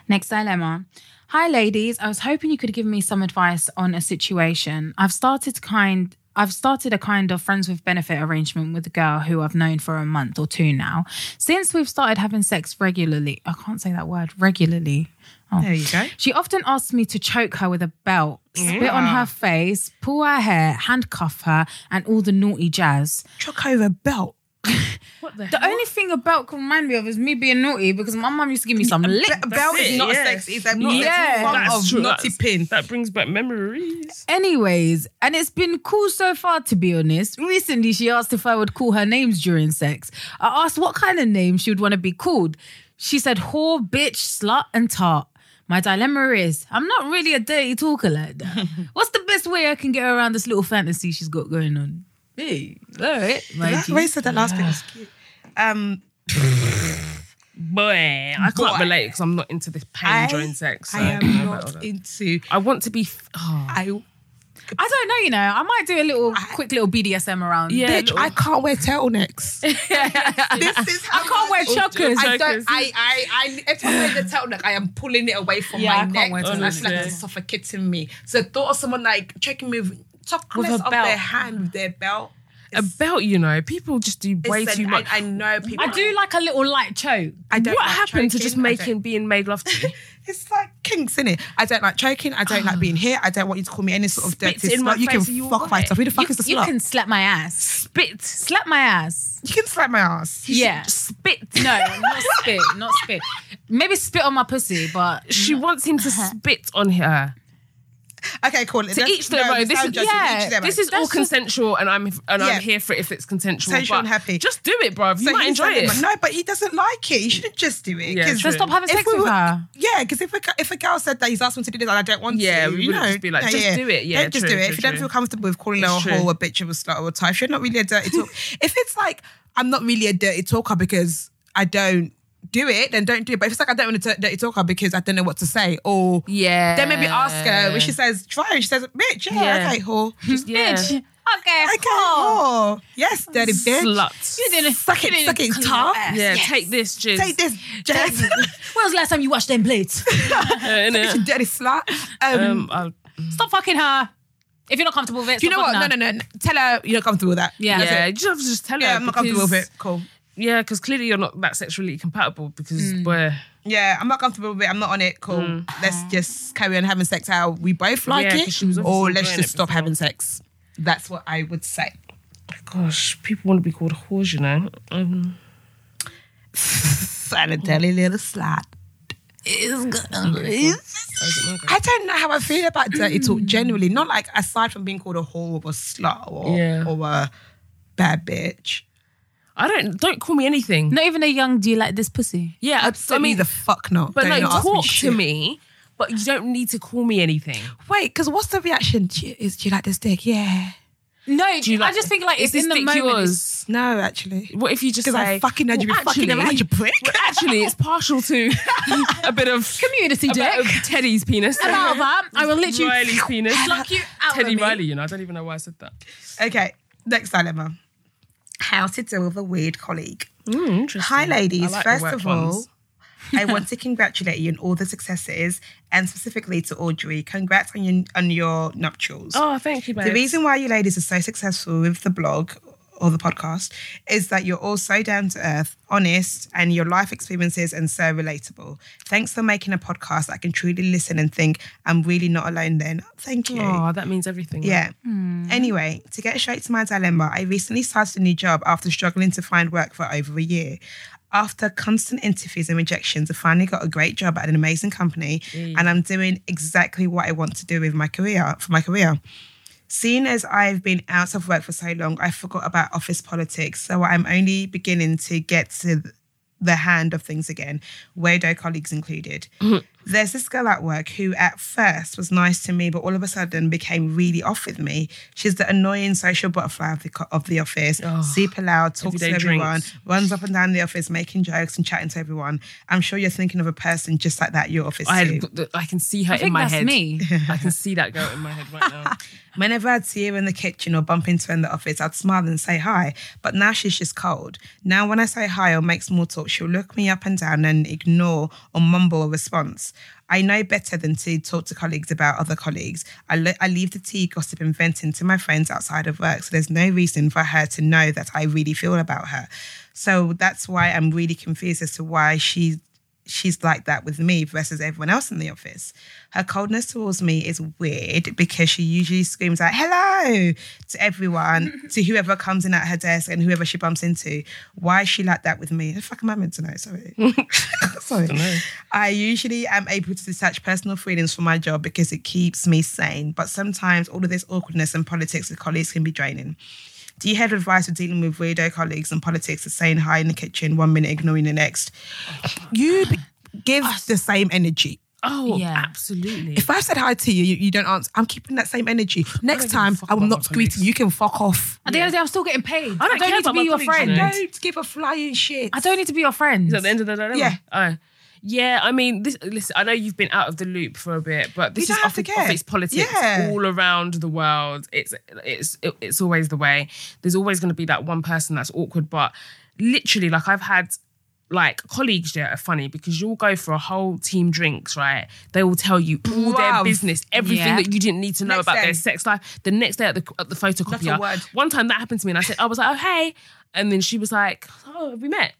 S2: Next dilemma. Hi, ladies. I was hoping you could give me some advice on a situation. I've started kind. I've started a kind of friends with benefit arrangement with a girl who I've known for a month or two now. Since we've started having sex regularly, I can't say that word regularly. Oh.
S3: there you go.
S2: She often asks me to choke her with a belt, spit on her face, pull her hair, handcuff her, and all the naughty jazz.
S3: Chuck over a belt. *laughs*
S1: What the,
S2: The only thing a belt can remind me of is me being naughty because my mum used to give me some lick.
S3: A belt is not
S1: yeah.
S3: sex. It's a not
S2: Yeah.
S3: a form
S1: That's
S3: of
S1: true.
S3: naughty
S1: That's-
S3: pin.
S1: That brings back memories.
S2: Anyways, and it's been cool so far, to be honest. Recently, she asked if I would call her names during sex. I asked what kind of name she would want to be called. She said whore, bitch, slut, and tart. My dilemma is I'm not really a dirty talker like that. *laughs* What's the best way I can get around this little fantasy she's got going on? Hey, all right, my
S3: That way said that last bit was cute. Um,
S1: Boy, I can't
S3: Boy.
S1: relate because I'm not into this pain
S3: I,
S1: during sex. so
S3: I am
S1: don't know
S3: not
S1: about that.
S3: into.
S1: I want to be. f- Oh.
S3: I
S2: I don't know, you know. I might do a little quick little BDSM around.
S1: Yeah,
S3: bitch.
S1: little-
S3: I can't wear turtlenecks. *laughs* this is how
S2: I can't wear chokers.
S3: I don't.
S1: Chokers.
S3: I. I. I. If I wear the turtleneck, I am pulling it away from
S2: Yeah, I
S3: my
S2: can't
S3: neck.
S2: wear
S3: and I feel like it's suffocating me. So the thought of someone like checking me with chocolates
S1: a
S3: of
S1: belt.
S3: their hand with their belt.
S1: a belt, you know, people just do way
S3: Listen,
S1: too much.
S3: I, I know people.
S2: I do like a little light choke.
S3: I don't
S1: what
S3: like
S1: happened to
S3: choking.
S1: just
S3: I
S1: making
S3: don't-
S1: being made love to? *laughs*
S3: It's like kinks, in it. I don't like choking. I don't like being *sighs* here. I don't want you to call me any sort of
S1: Spit
S3: dirty
S1: in my
S3: slut. You can
S1: face, are you
S3: fuck
S1: alright?
S3: myself. Who the fuck
S2: You,
S3: is the
S2: you
S3: slut?
S2: can slap my ass.
S1: Spit,
S2: Slap my ass.
S3: You can slap my ass.
S2: Yeah.
S1: spit.
S2: No, not spit, not spit. Maybe spit on my pussy, but
S1: She wants him to *laughs* spit on her.
S3: Okay, cool.
S1: To each their own. This is yeah. This is all
S2: just-
S1: consensual, and I'm and
S3: Yeah.
S1: I'm here for it if it's consensual.
S3: Consensual and happy.
S1: Just do it, bro. You
S3: So
S1: might
S3: he's
S1: enjoy
S3: like,
S1: it.
S3: No, but he doesn't like it. You shouldn't just do it.
S1: Yeah,
S3: 'cause
S1: true.
S2: then stop having sex
S3: we
S2: with her.
S3: Yeah, because if a, if a girl said that he's asked me to do this and I don't want
S1: Yeah,
S3: to,
S1: we
S3: you
S1: wouldn't
S3: know,
S1: just be like,
S3: yeah,
S1: just
S3: yeah.
S1: do it. Yeah,
S3: don't just
S1: true,
S3: do it.
S1: true,
S3: if you don't feel comfortable with calling her a
S1: true.
S3: whore, a bitch, or a slut, or a type, you're not really a dirty talker. if it's like I'm not really a dirty talker because I don't do it, then don't do it. But if it's like I don't want to dirty talker because I don't know what to say, or
S1: Yeah.
S3: then maybe ask her when she says try, and she says bitch, yeah,
S1: Yeah.
S3: okay, whore.
S1: yeah.
S2: bitch. Okay,
S3: Okay, whore. Yes, dirty bitch.
S1: Slut.
S2: You didn't
S3: Suck it,
S2: you
S3: suck
S2: didn't
S3: it,
S2: clean
S3: tar.
S1: Yeah,
S2: Yes.
S1: take this, Jizz.
S3: Take this, Jess. *laughs*
S2: When was the last time you washed them plates? *laughs*
S1: Innit?
S3: you dirty slut. Um,
S1: um,
S2: Stop fucking her. If you're not comfortable with it,
S3: do you know
S2: stop
S3: what? No, no, no. Tell her you're not comfortable with that.
S2: Yeah.
S3: That's
S1: yeah, just just tell her.
S3: Yeah, I'm not comfortable with it. Cool.
S1: Yeah, because clearly you're not that sexually compatible because
S3: Mm.
S1: we're
S3: Yeah, I'm not comfortable with it. I'm not on it. Cool. Let's just carry on having sex how we both like
S1: Yeah,
S3: it,
S1: she was obviously
S3: or let's just stop having sex. That's what I would say.
S1: gosh, people want to be called whores, you know. Um, *laughs*
S3: dirty little slut. It's good, I don't know how I feel about dirty talk generally. Not like aside from being called a whore or a slut or,
S1: Yeah.
S3: or a bad bitch.
S1: I don't don't call me anything.
S2: Not even a young. Do you like this pussy?
S1: Yeah, I- I
S3: Absolutely
S1: mean,
S3: the fuck not.
S1: but
S3: Don't
S1: like
S3: not ask me
S1: talk to
S3: shit.
S1: me, but you don't need to call me anything.
S3: Wait, because what's the reaction? Do you, is, do you like this dick? Yeah.
S2: No,
S1: Do you like-
S2: I just think like
S1: is
S2: it's
S1: this
S2: in the
S1: dick
S2: moment.
S1: yours?
S3: No, actually.
S1: What if you just
S3: Because
S1: say
S3: I fucking had you be
S1: well,
S3: fucking
S1: actually-
S3: around, you prick.
S1: Well, actually, it's partial to *laughs* a bit of
S2: Community
S1: a bit
S2: dick.
S1: of Teddy's penis.
S2: And all that, I will literally
S1: Riley's penis.
S2: pluck you out
S1: Teddy
S2: of me.
S1: Riley, you know. I don't even know why I said that.
S3: Okay, next dilemma. How to deal with a weird colleague.
S1: Mm.
S3: Hi, ladies.
S1: Like
S3: First of all,
S1: ones.
S3: I want *laughs* to congratulate you on all the successes and specifically to Audrey. Congrats on your, on your nuptials.
S1: Oh, thank you.
S3: The reason why you ladies are so successful with the blog or the podcast is that you're all so down to earth, honest, and your life experiences and so relatable. Thanks for making a podcast that I can truly listen and think I'm really not alone then. Thank you.
S1: Oh, that means everything.
S3: Yeah. Hmm. Anyway, to get straight to my dilemma, I recently started a new job after struggling to find work for over a year. After constant interviews and rejections, I finally got a great job at an amazing company, and I'm doing exactly what I want to do with my career for my career. Seeing as I've been out of work for so long, I forgot about office politics. So I'm only beginning to get to the hand of things again, weirdo colleagues included. Mm-hmm. There's this girl at work who at first was nice to me, but all of a sudden became really off with me. She's the annoying social butterfly of the, of the office, super loud, talks to everyone,
S1: drinks.
S3: runs up and down the office, making jokes and chatting to everyone. I'm sure you're thinking of a person just like that at your office
S1: I,
S3: too.
S1: had, I can see her
S2: I
S1: in
S2: think
S1: my
S2: that's
S1: head.
S2: me.
S1: I can see that girl in my head right now. *laughs*
S3: Whenever I'd see her in the kitchen or bump into her in the office, I'd smile and say hi. But now she's just cold. Now, when I say hi or make small talk, she'll look me up and down and ignore or mumble a response. I know better than to talk to colleagues about other colleagues. I, le- I leave the tea, gossip, and venting to my friends outside of work. So there's no reason for her to know that I really feel about her. So that's why I'm really confused as to why she she's like that with me versus everyone else in the office. Her coldness towards me is weird because she usually screams out hello to everyone, *laughs* to whoever comes in at her desk and whoever she bumps into. Why is she like that with me? The fuck am I meant to know? Sorry. *laughs* *laughs* Sorry. I usually am able to detach personal feelings from my job because it keeps me sane. But sometimes all of this awkwardness and politics with colleagues can be draining. Do you have advice for dealing with weirdo colleagues and politics of saying hi in the kitchen one minute, ignoring the next? You b- give the same energy.
S1: Oh,
S2: Yeah.
S1: absolutely.
S3: If I said hi to you, you, you don't answer. I'm keeping that same energy. Next time, I will not
S1: my
S3: greet you. You can fuck off.
S2: At the end of the day, I'm still getting paid.
S1: I don't care
S2: need to
S1: about
S2: be your friend.
S3: Don't give a flying shit.
S2: I don't need to be your friend.
S1: at the end of the day,
S3: Yeah.
S1: Oh. Yeah, I mean, this. Listen, I know you've been out of the loop for a bit, but this is
S3: don't have to
S1: office, office politics
S3: Yeah.
S1: all around the world. It's it's it's always the way. There's always going to be that one person that's awkward, but literally, like I've had like colleagues that are funny because you'll go for a whole team drinks, right? They will tell you all their business, everything
S2: Yeah.
S1: that you didn't need to know
S3: Next
S1: about
S3: day.
S1: their sex life. The next day at the at the photocopier,
S3: word.
S1: one time that happened to me, and I said, oh, I was like, oh hey, and then she was like, oh, have we met?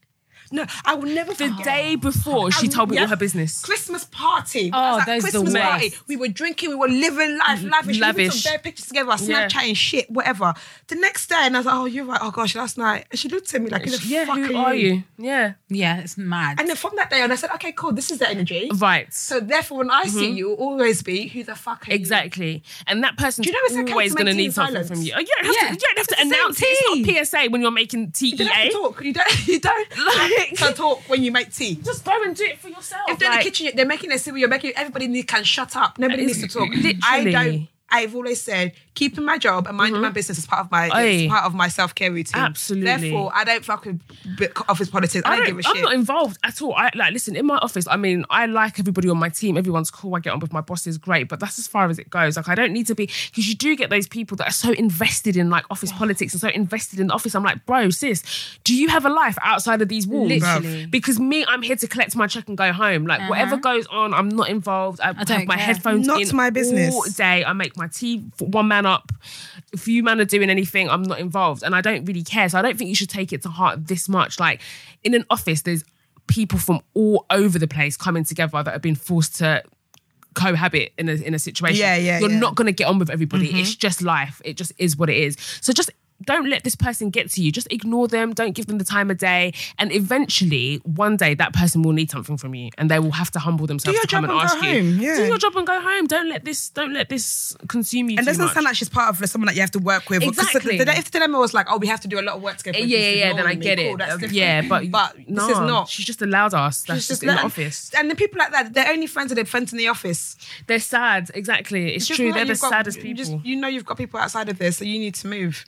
S3: No, I will never
S1: The
S3: forget.
S1: day before, she
S3: And-
S1: told me
S3: yeah.
S1: all her business.
S3: Christmas party.
S2: Oh,
S3: I was at
S2: those the
S3: Christmas
S2: worst.
S3: party. We were drinking, we were living life, lavish. We
S1: Lavish.
S3: took their pictures together,
S1: Yeah.
S3: Snapchatting shit, whatever. The next day, and I was like, oh, you're right. Oh gosh, last night. And she looked at me like, who the
S1: Yeah,
S3: fuck
S1: who
S3: are,
S1: are you? Yeah,
S2: yeah, it's mad.
S3: And then from that day on, I said, okay, cool, this is the energy.
S1: right.
S3: So therefore, when I see mm-hmm. you, it'll always be, who the fuck are you?
S1: Exactly, and that person's
S3: Do you know it's okay
S1: always going to need something
S3: silence?
S1: from you. Oh, you don't have
S2: Yeah.
S1: to. You don't have to
S3: It's the same
S1: announce it. It's not PSA when you're making TEA.
S3: You don't have to talk. You don't. *laughs* You don't *laughs*
S1: Like-
S3: to talk when you make tea.
S1: Just go and do it for yourself.
S3: If they're in the kitchen, they're making a cereal. You're making everybody need, can shut up. Nobody needs to
S1: It's
S3: talk. I don't. I've always said keeping my job and minding my mm-hmm. business is part of my
S1: Aye.
S3: part of my self care routine.
S1: Absolutely.
S3: Therefore, I don't fuck with office politics. I,
S1: I
S3: don't,
S1: don't,
S3: give a
S1: I'm
S3: shit.
S1: I'm not involved at all. I like listen in my office. I mean, I like everybody on my team. Everyone's cool. I get on with my bosses, great. But that's as far as it goes. Like I don't need to be because you do get those people that are so invested in like office *sighs* politics and so invested in the office. I'm like, bro, sis, do you have a life outside of these walls?
S2: Literally.
S1: Because me, I'm here to collect my check and go home. Like whatever uh-huh. goes on, I'm not involved. I, have my
S2: care.
S1: headphones
S3: Not
S1: in
S3: my business.
S1: all day. I make my tea one man up. If you man are doing anything, I'm not involved, and I don't really care. So I don't think you should take it to heart this much. Like in an office, there's people from all over the place coming together that have been forced to cohabit in a in a situation.
S3: Yeah, yeah,
S1: You're
S3: yeah.
S1: not gonna get on with everybody. It's mm-hmm. just life. It just is what it is. So just don't let this person get to you. Just ignore them. Don't give them the time of day. And eventually, one day, that person will need something from you, and they will have to humble themselves to come and
S3: and
S1: ask you.
S3: yeah.
S1: Do your job and go home. Don't let this. Don't let this consume you.
S3: And doesn't
S1: much.
S3: sound like she's part of someone that you have to work with.
S1: Exactly.
S3: The, the, if the dilemma was like, oh, we have to do a lot of work together.
S1: Yeah, yeah, yeah. Then I get
S3: cool,
S1: it. yeah, but
S3: but
S1: no,
S3: this is not.
S1: She's just allowed us. That's
S3: She's
S1: just, in the office.
S3: And the people like that, they're only friends that they're friends in the office.
S1: They're sad. Exactly. It's
S3: Just
S1: true. They're the
S3: got-
S1: saddest
S3: you
S1: people.
S3: Just, you know you've got people outside of this, so you need to move.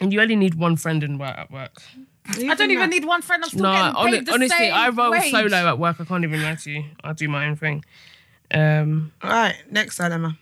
S1: And you only need one friend in work at work.
S2: I don't even need one friend. I'm still
S1: No,
S2: getting paid
S1: hon-
S2: the
S1: honestly,
S2: same
S1: I roll
S2: wage.
S1: solo at work. I can't even lie to you. I do my own thing. Um,
S3: All right, next dilemma.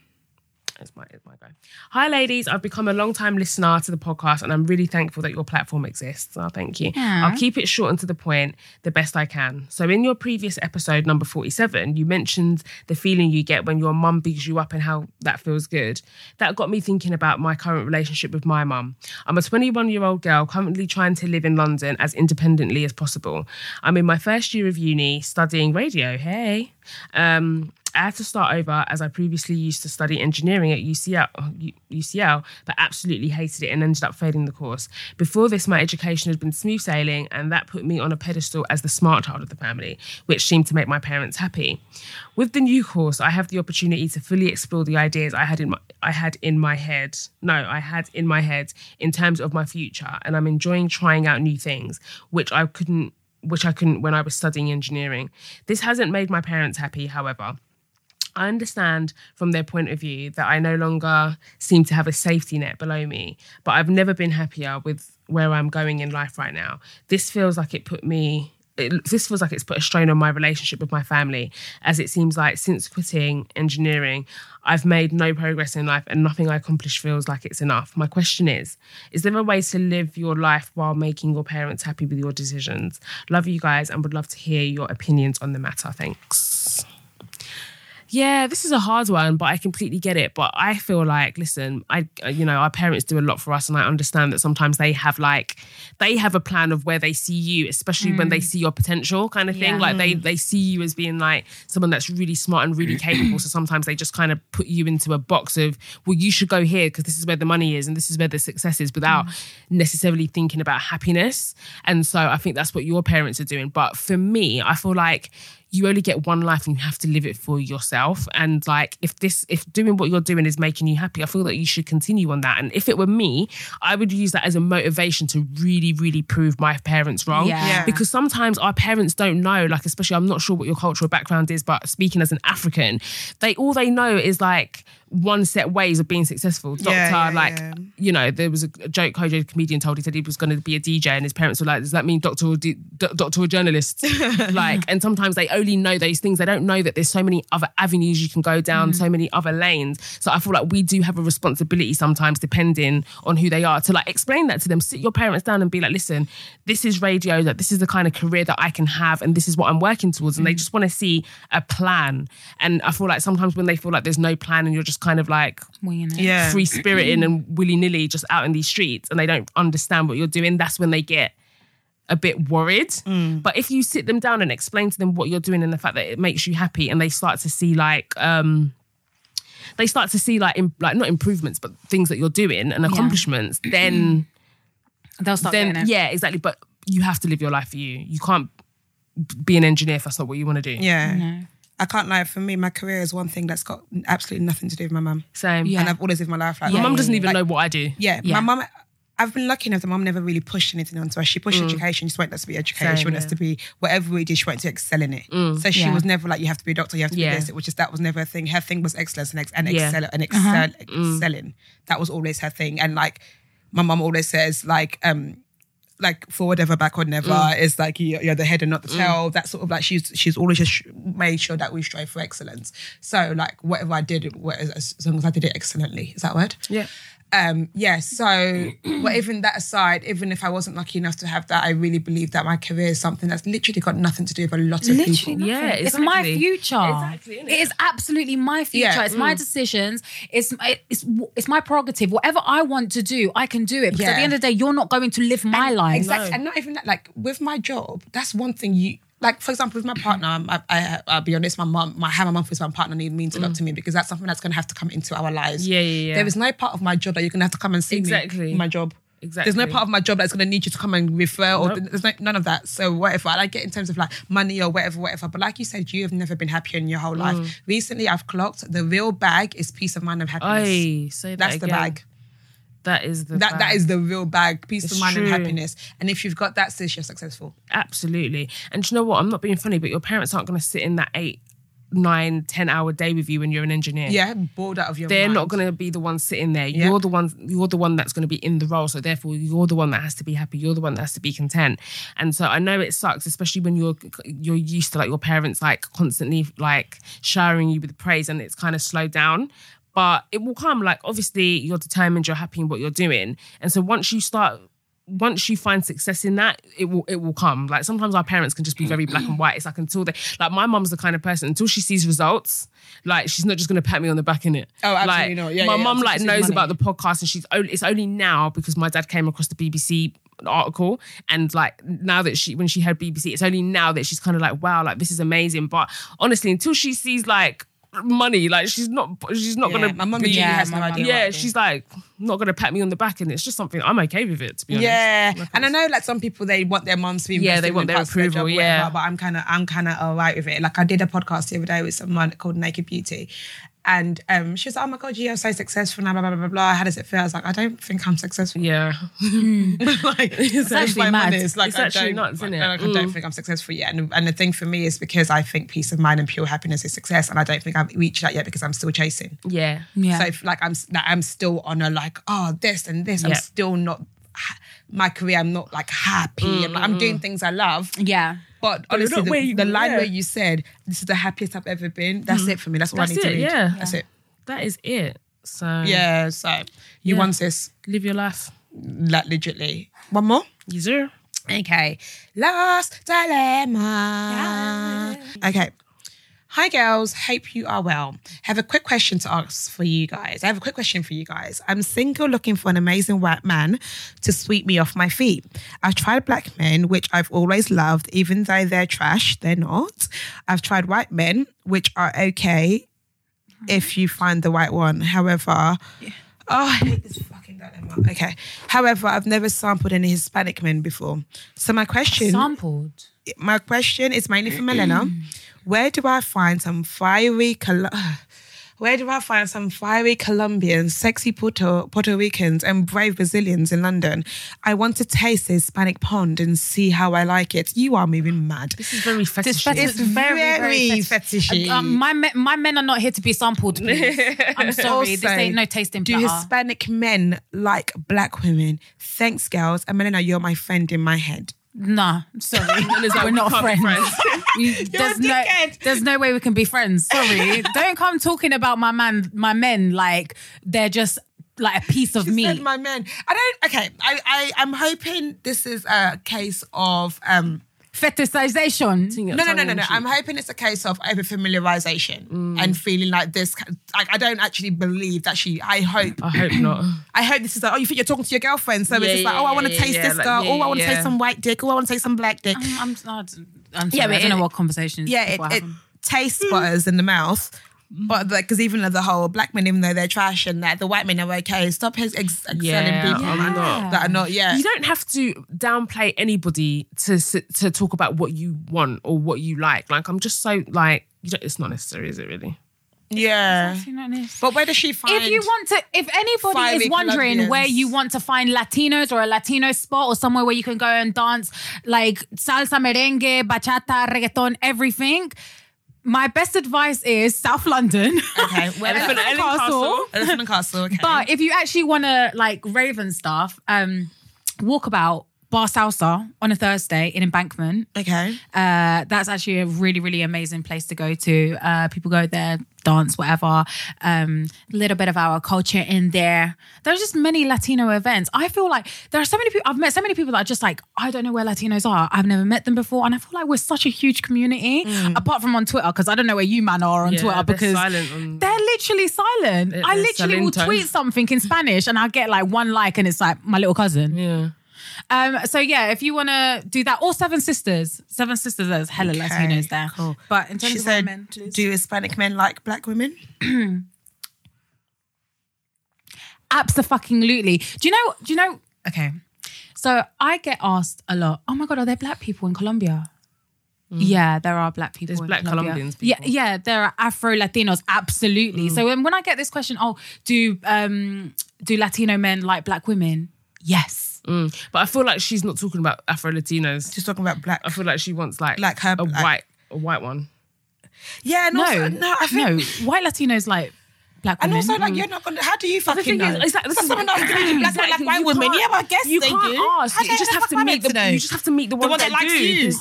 S1: It's my, my go. Hi, ladies. I've become a long time listener to the podcast, and I'm really thankful that your platform exists. Oh, thank you. I'll keep it short and to the point the best I can. So, in your previous episode, number 47, you mentioned the feeling you get when your mum bigs you up and how that feels good. That got me thinking about my current relationship with my mum. I'm a 21 year old girl currently trying to live in London as independently as possible. I'm in my first year of uni studying radio. Hey. Um, I had to start over as I previously used to study engineering at UCL, UCL, but absolutely hated it and ended up failing the course. Before this, my education had been smooth sailing, and that put me on a pedestal as the smart child of the family, which seemed to make my parents happy. With the new course, I have the opportunity to fully explore the ideas I had in my I had in my head. No, I had in my head in terms of my future, and I'm enjoying trying out new things, which I couldn't which I couldn't when I was studying engineering. This hasn't made my parents happy, however. I understand from their point of view that I no longer seem to have a safety net below me, but I've never been happier with where I'm going in life right now. This feels like it put me. It, this feels like it's put a strain on my relationship with my family, as it seems like since quitting engineering, I've made no progress in life and nothing I accomplish feels like it's enough. My question is Is there a way to live your life while making your parents happy with your decisions? Love you guys and would love to hear your opinions on the matter. Thanks. Yeah, this is a hard one, but I completely get it. But I feel like, listen, I, uh, you know, our parents do a lot for us, and I understand that sometimes they have like, they have a plan of where they see you, especially when they mm. see your potential, kind of thing.
S2: Yeah.
S1: Like they they see you as being like someone that's really smart and really capable. So sometimes they just kind of put you into a box of, well, you should go here because this is where the money is and this is where the success is, without mm. necessarily thinking about happiness. And so I think that's what your parents are doing. But for me, I feel like you only get one life and you have to live it for yourself. And like, if this, if doing what you're doing is making you happy, I feel that you should continue on that. And if it were me, I would use that as a motivation to really, really prove my parents wrong.
S2: Yeah.
S3: Yeah.
S1: Because sometimes our parents don't know, like, especially, I'm not sure what your cultural background is, but speaking as an African, they, all they know is like, one set ways of being successful. Doctor,
S3: Yeah, yeah,
S1: like,
S3: yeah.
S1: you know, there was a a joke Kojo, the comedian, told. He said he was going to be a DJ, and his parents were like, "Does that mean doctor or d- d- doctor or journalist?" *laughs* like, and sometimes they only know those things. They don't know that there's so many other avenues you can go down, mm. so many other lanes. So I feel like we do have a responsibility sometimes, depending on who they are, to like explain that to them. Sit your parents down and be like, "Listen, this is radio. That this is the kind of career that I can have, and this is what I'm working towards." And they mm. just want to see a plan. And I feel like sometimes when they feel like there's no plan, and you're just kind of like
S3: Yeah.
S1: free spiriting and willy nilly just out in these streets and they don't understand what you're doing, that's when they get a bit worried. But if you sit them down and explain to them what you're doing and the fact that it makes you happy and they start to see like, um, they start to see like, im- like not improvements, but things that you're doing and accomplishments, *clears throat* then,
S2: They'll start
S1: then
S2: it.
S1: yeah, exactly. But you have to live your life for you. You can't be an engineer if that's not what you want to do.
S3: Yeah. I can't lie. For me, my career is one thing that's got absolutely nothing to do with my mum.
S1: Same.
S2: Yeah.
S3: And I've always lived my life like
S1: My
S3: that.
S1: mum doesn't even
S3: Like,
S1: know what I do.
S3: Yeah,
S2: Yeah.
S3: my mum. I've been lucky enough that mum never really pushed anything onto us. She pushed mm. education. She just wanted us to be educated.
S1: Same,
S3: she wanted us to be whatever we did. She wanted to excel in it. Mm. So she
S2: Yeah.
S3: was never like, you have to be a doctor. You have to
S1: Yeah.
S3: be this. It was just that was never a thing. Her thing was excellence and, ex- and
S1: Yeah.
S3: excel and uh-huh. excel mm. excelling. That was always her thing. And like my mum always says, like um, like forward ever, backward never is like you- you're the head and not the tail. That sort of like she's she's always just made sure that we strive for excellence. So like whatever I did, as long as I did it excellently, is that word?
S1: Yeah.
S3: Um, yeah, so *clears throat* but even that aside, even if I wasn't lucky enough to have that, I really believe that my career is something that's literally got nothing to do with a lot of
S2: Literally
S3: people.
S1: Yeah,
S2: nothing. it's my future.
S1: Exactly, innit?
S2: it is absolutely my future.
S3: Yeah.
S2: It's my decisions. It's it's it's my prerogative. Whatever I want to do, I can do it. Because at the end of the day, you're not going to live my life.
S3: Exactly. And not even that, like with my job, that's one thing you like, for example, with my partner, I, I, I'll be honest, my mom, my how my mom feels my partner need means a lot to me because that's something that's going to have to come into our lives.
S1: Mm. Yeah, yeah, yeah.
S3: There is no part of my job that you're going to have to come and see
S1: Exactly.
S3: me in my job.
S1: Exactly.
S3: There's no part of my job that's going to need you to come and refer, or
S1: Nope.
S3: there's no, none of that. So whatever. I like it in terms of like money or whatever, whatever. But like you said, you have never been happier in your whole
S1: Mm.
S3: life. Recently, I've clocked the real bag is peace of mind and happiness.
S1: Aye, say that
S3: That's the bag.
S1: That is the
S3: That that is the real bag. Peace
S1: It's
S3: of mind and happiness. And if you've got that, sis, you're successful.
S1: Absolutely. And do you know what? I'm not being funny, but your parents aren't going to sit in that eight, nine, ten hour day with you when you're an engineer.
S3: Yeah, bored out of your
S1: They're
S3: mind.
S1: not going to be the one sitting there.
S3: Yeah.
S1: You're the one. You're the one that's going to be in the role. So therefore, you're the one that has to be happy. You're the one that has to be content. And so I know it sucks, especially when you're you're used to like your parents like constantly like showering you with praise, and it's kind of slowed down. But it will come. Like obviously, you're determined. You're happy in what you're doing. And so once you start once you find success in that, it will it will come. Like sometimes our parents can just be very black and white. It's like until they like my mom's the kind of person until she sees results, like she's not just gonna pat me on the back in it.
S3: Oh, absolutely
S1: like,
S3: not. Yeah,
S1: my
S3: yeah,
S1: mum
S3: until
S1: like knows
S3: money.
S1: about the podcast and she's only it's only now because my dad came across the BBC article and like now that she when she heard BBC, it's only now that she's kind of like, wow, like this is amazing. But honestly, until she sees like money, like she's not she's not
S3: Yeah,
S1: gonna
S3: my mum
S1: be-
S3: has no
S2: my mum-
S3: idea.
S1: yeah,
S3: what I do.
S1: she's like not gonna pat me on the back, and it's just something I'm okay with it to be honest.
S3: Yeah, and I know like some people they want their moms to be
S1: Yeah,
S3: invested
S1: they want
S3: in
S1: their
S3: parts of their
S1: approval,
S3: job,
S1: yeah.
S3: whatever, but I'm kind of I'm kind of alright with it. Like I did a podcast the other day with someone called Naked Beauty, and um, she was like, "Oh my god, you're so successful now." Blah blah blah blah. blah. How does it feel? I was like, "I don't think I'm successful."
S1: Yeah. *laughs*
S3: like it's
S2: actually mad.
S3: Honest, like,
S1: It's
S3: I
S1: actually
S3: don't,
S1: nuts, isn't it?
S3: Like, I don't
S1: Mm.
S3: think I'm successful yet. And, and the thing for me is because I think peace of mind and pure happiness is success, and I don't think I've reached that yet because I'm still chasing.
S1: Yeah.
S2: Yeah.
S3: So if, like I'm like, I'm still on a like oh this and this. I'm still not my career. I'm not like happy. I'm, like, I'm doing things I love.
S2: Yeah.
S3: But honestly, the, the line
S1: yeah.
S3: where you said this is the happiest I've ever been. That's mm-hmm. it for me. That's what
S1: That's
S3: I need to
S1: it,
S3: read.
S1: yeah.
S3: That's it.
S1: That is it. So
S3: Yeah. So you
S1: Yeah.
S3: want this
S1: live your life.
S3: like legitly. One more.
S1: You sir.
S3: Okay. Last dilemma. Okay. Hi, girls. Hope you are well. Have a quick question to ask for you guys. I have a quick question for you guys. I'm single looking for an amazing white man to sweep me off my feet. I've tried black men, which I've always loved, even though they're trash, they're not. I've tried white men, which are okay if you find the right one. However, oh, I hate this fucking dilemma. Okay. However, I've never sampled any Hispanic men before. So my question
S2: Sampled.
S3: my question is mainly for Milena. *clears throat* Where do I find some fiery Col- *sighs* Where do I find some fiery Colombians, sexy Puerto, Puerto Ricans, and brave Brazilians in London? I want to taste the Hispanic pond and see how I like it. You are moving mad.
S1: This is very fetish.
S2: fetish-
S3: It's very, very fetishy.
S2: Um, my men, my men are not here to be sampled. Please. *laughs* I'm sorry, this ain't no tasting
S3: Do
S2: platter.
S3: Hispanic men like black women? Thanks, girls. And Milena, you're my friend in my head.
S2: Nah, sorry, *laughs*
S1: like,
S2: we're not friends.
S1: friends. *laughs*
S2: You- there's no,
S3: dickhead.
S2: there's no way we can be friends. Sorry, *laughs* don't come talking about my man, my men like they're just like a piece of
S3: She said my men. I don't. Okay. I. I. I'm hoping this is a case of. um
S2: Fetishization.
S3: No, no, no, no, no. I'm hoping it's a case of over familiarization
S1: Mm.
S3: and feeling like this. Like I don't actually believe that she. I hope.
S1: I hope not. *clears throat*
S3: I hope this is like, oh, you think you're talking to your girlfriend, so
S1: Yeah,
S3: it's just like, oh, I want to
S1: yeah,
S3: taste
S1: yeah,
S3: this
S1: like,
S3: girl.
S1: yeah,
S3: oh, I want to
S1: yeah.
S3: taste some white dick. Oh, I want to taste some black dick.
S2: I'm, I'm, I'm sorry.
S3: Yeah,
S2: I
S3: but
S2: don't know
S3: it-
S2: what conversations.
S3: yeah, it, it
S2: have.
S3: tastes butters in the mouth. But because even the whole black men, even though they're trash and that the white men are okay, stop ex- ex- excelling
S1: Yeah,
S3: people
S1: I'm not.
S3: that are not. Yeah,
S1: You don't have to downplay anybody to sit- to talk about what you want or what you like. Like I'm just so like you don't, it's not necessary, is it really?
S3: yeah.
S2: You know this.
S3: But where does she find?
S2: If you want to, if anybody is wondering
S3: Colombians?
S2: where you want to find Latinos or a Latino spot or somewhere where you can go and dance like salsa, merengue, bachata, reggaeton, everything, my best advice is South London. *laughs*
S3: okay, where
S1: Elephant
S3: Elephant,
S1: Castle.
S3: Elephant and Castle. Okay,
S2: But if you actually want to like rave and stuff, um, walkabout bar salsa on a Thursday in Embankment.
S3: okay,
S2: Uh, that's actually a really, really amazing place to go to. Uh, people go there, dance, whatever. Um, a little bit of our culture in there. There's just many Latino events. I feel like there are so many people. I've met so many people that are just like, I don't know where Latinos are. I've never met them before, and I feel like we're such a huge community. Apart from on Twitter, because I don't know where you man are on
S1: Yeah,
S2: Twitter
S1: they're
S2: because
S1: on-
S2: they're literally silent.
S1: They're-
S2: I
S1: they're
S2: literally will tweet something in Spanish, and I'll get like one like, and it's like my little cousin.
S1: Yeah.
S2: Um, so yeah, if you want to do that, or Seven Sisters, Seven Sisters, there's hella
S3: Okay,
S2: Latinos there.
S3: cool.
S2: But in terms
S3: she
S2: of
S3: said,
S2: women, please.
S3: do Hispanic men like black women? *clears throat*
S2: absolutely. Do you know? Do you know? Okay. So I get asked a lot, oh my God, are there black people in Colombia? Yeah, there are black people.
S1: There's
S2: in
S1: black
S2: Colombia.
S1: Colombians
S2: Yeah,
S1: people.
S2: yeah, there are Afro Latinos, absolutely. So when, when I get this question, oh, do um do Latino men like black women? Yes.
S1: Mm. But I feel like she's not talking about Afro Latinos.
S3: She's talking about black.
S1: I feel like she wants like
S3: Like her-
S1: a
S3: like-
S1: white a white one.
S3: Yeah, and
S2: No,
S3: also, no, I think.
S2: no, white Latinos like black
S3: And also, like, you're not gonna. How do you fucking
S1: thing
S3: know?
S1: is, is that- this
S3: so
S1: is-
S3: someone else can be black, black,
S1: Exactly,
S3: white
S1: you
S3: women. Yeah, but I guess
S1: you
S3: they
S1: can't
S3: do.
S1: ask.
S3: How
S1: You just have to
S3: I
S1: meet the.
S3: know?
S1: You just have to meet the,
S3: the one that
S1: that
S3: likes
S1: do.
S3: you.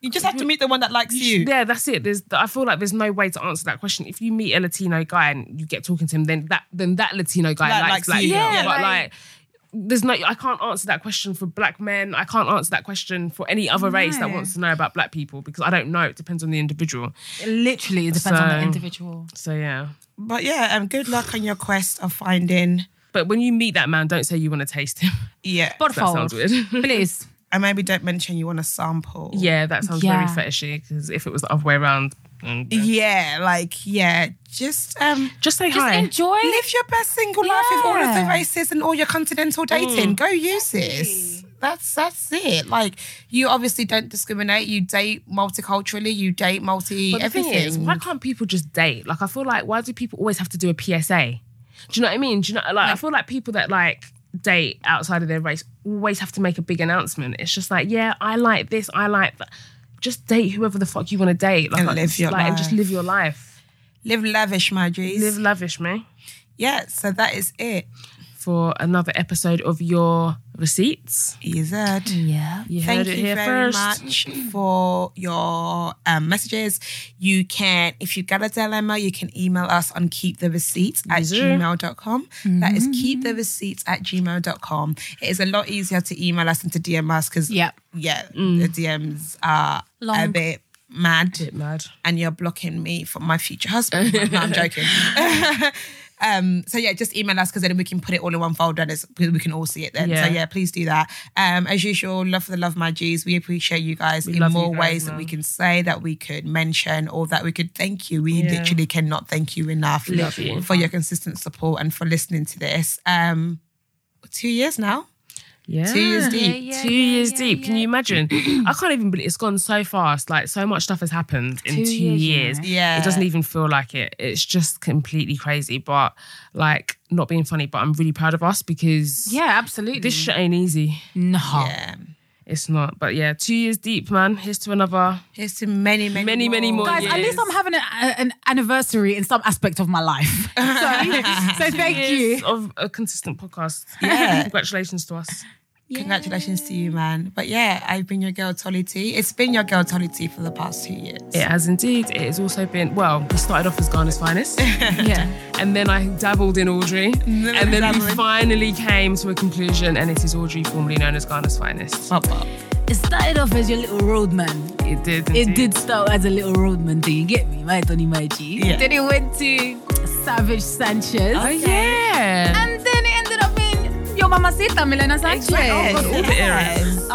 S3: You just have to meet the one that likes you.
S1: Yeah, that's it. There's, I feel like there's no way to answer that question. If you meet a Latino guy and you get talking to him, then that then that Latino guy
S3: That
S1: likes,
S3: likes you.
S1: girls.
S2: Yeah,
S1: but
S2: like-
S1: like, there's no. I can't answer that question for black men. I can't answer that question for any other race that wants to know about black people because I don't know. It depends on the individual.
S2: literally it depends on the individual.
S1: So yeah.
S3: But yeah, um, good luck on your quest of finding.
S1: But when you meet that man, don't say you want to taste him.
S3: Yeah,
S2: Por
S1: That sounds
S2: favor.
S1: weird. *laughs*
S2: Please.
S3: and maybe don't mention you want a sample.
S1: yeah, that sounds
S2: Yeah.
S1: very fetishy. Because if it was the other way around, then, yeah.
S3: Yeah, like yeah, just um,
S1: just say
S2: Just
S1: hi.
S2: enjoy.
S3: live your best single life with all of the races and all your continental dating. Go use this. That's that's it. Like you obviously don't discriminate. You date multiculturally. You date multi
S1: But
S3: everything.
S1: is, why can't people just date? Like, I feel like why do people always have to do a PSA? Do you know what I mean? Do you know? Like, I feel like people that like date outside of their race always have to make a big announcement. It's just like, yeah, I like this, I like that. Just date whoever the fuck you want to date, like,
S3: And live your
S1: like, and just live your life.
S3: Live lavish, my G's.
S1: Live lavish, man.
S3: yeah. So that is it.
S1: For another episode of your receipts.
S3: EZ.
S2: Yeah.
S1: You
S3: Thank
S1: heard it
S3: you
S1: here
S3: very
S1: first.
S3: much for your um, messages. You can, if you've got a dilemma, you can email us on keepthereceipts at
S1: Yes, sir.
S3: gmail.com. That is keepthereceipts at gmail.com. It is a lot easier to email us than to DM us because,
S2: Yep.
S3: yeah, the DMs are a bit mad
S1: Bit mad.
S3: and you're blocking me from my future husband. no, I'm *laughs* joking. *laughs* um, so yeah, just email us because then we can put it all in one folder and it's, we can all see it then.
S1: Yeah.
S3: So yeah, please do that. Um, as usual, love for the love, my G's. We appreciate you guys in more
S1: guys,
S3: ways that we can say, that we could mention, or that we could thank you. We
S1: Yeah.
S3: literally cannot thank you enough
S1: Love you.
S3: for your consistent support and for listening to this. Um, two years now.
S1: Yeah.
S3: Two years deep.
S2: yeah,
S1: two
S2: yeah,
S1: years
S2: yeah,
S1: deep. Can you imagine? *clears throat* I can't even believe it's gone so fast. Like so much stuff has happened in
S2: Two
S1: two,
S2: years,
S1: years.
S3: Yeah.
S1: It doesn't even feel like it. It's just completely crazy. But like not being funny, but I'm really proud of us because
S2: Yeah, absolutely.
S1: this shit ain't easy.
S2: no.
S3: Yeah.
S1: It's not. But yeah, two years deep, man. Here's to another.
S3: Here's to many, many,
S1: Many, many more
S2: Guys, at least I'm having a, a- an anniversary in some aspect of my life. *laughs* So, *laughs* so thank
S1: Years
S2: you.
S1: of a consistent podcast.
S3: Yeah. *laughs*
S1: Congratulations to us.
S3: Congratulations to you, man. But yeah, I've been your girl Tolly T. It's been your girl Tolly T for the past two years.
S1: It has indeed. It has also been well. We started off as Ghana's finest. *laughs*
S2: Yeah.
S1: And then I dabbled in Audrey. *laughs* and then we finally came to a conclusion, and it is Audrey, formerly known as Ghana's finest.
S3: Pop up.
S2: It started off as your little roadman.
S1: It did.
S2: It
S1: indeed.
S2: did start as a little roadman thing, you get me? My Tony my G.
S3: Yeah.
S2: Then it went to Savage Sanchez.
S1: Oh, yeah.
S2: And then your Mamacita, Milena Sanchez.
S3: Exactly.
S2: Yes.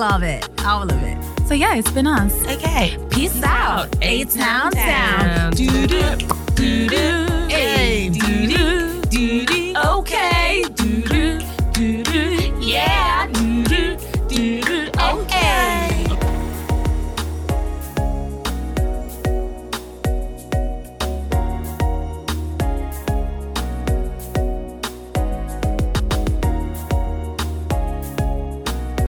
S2: love it. All of it. So yeah, it's been us.
S3: Okay.
S2: Peace, out. A
S1: Town
S2: Sound.
S1: Do do do do. A do do.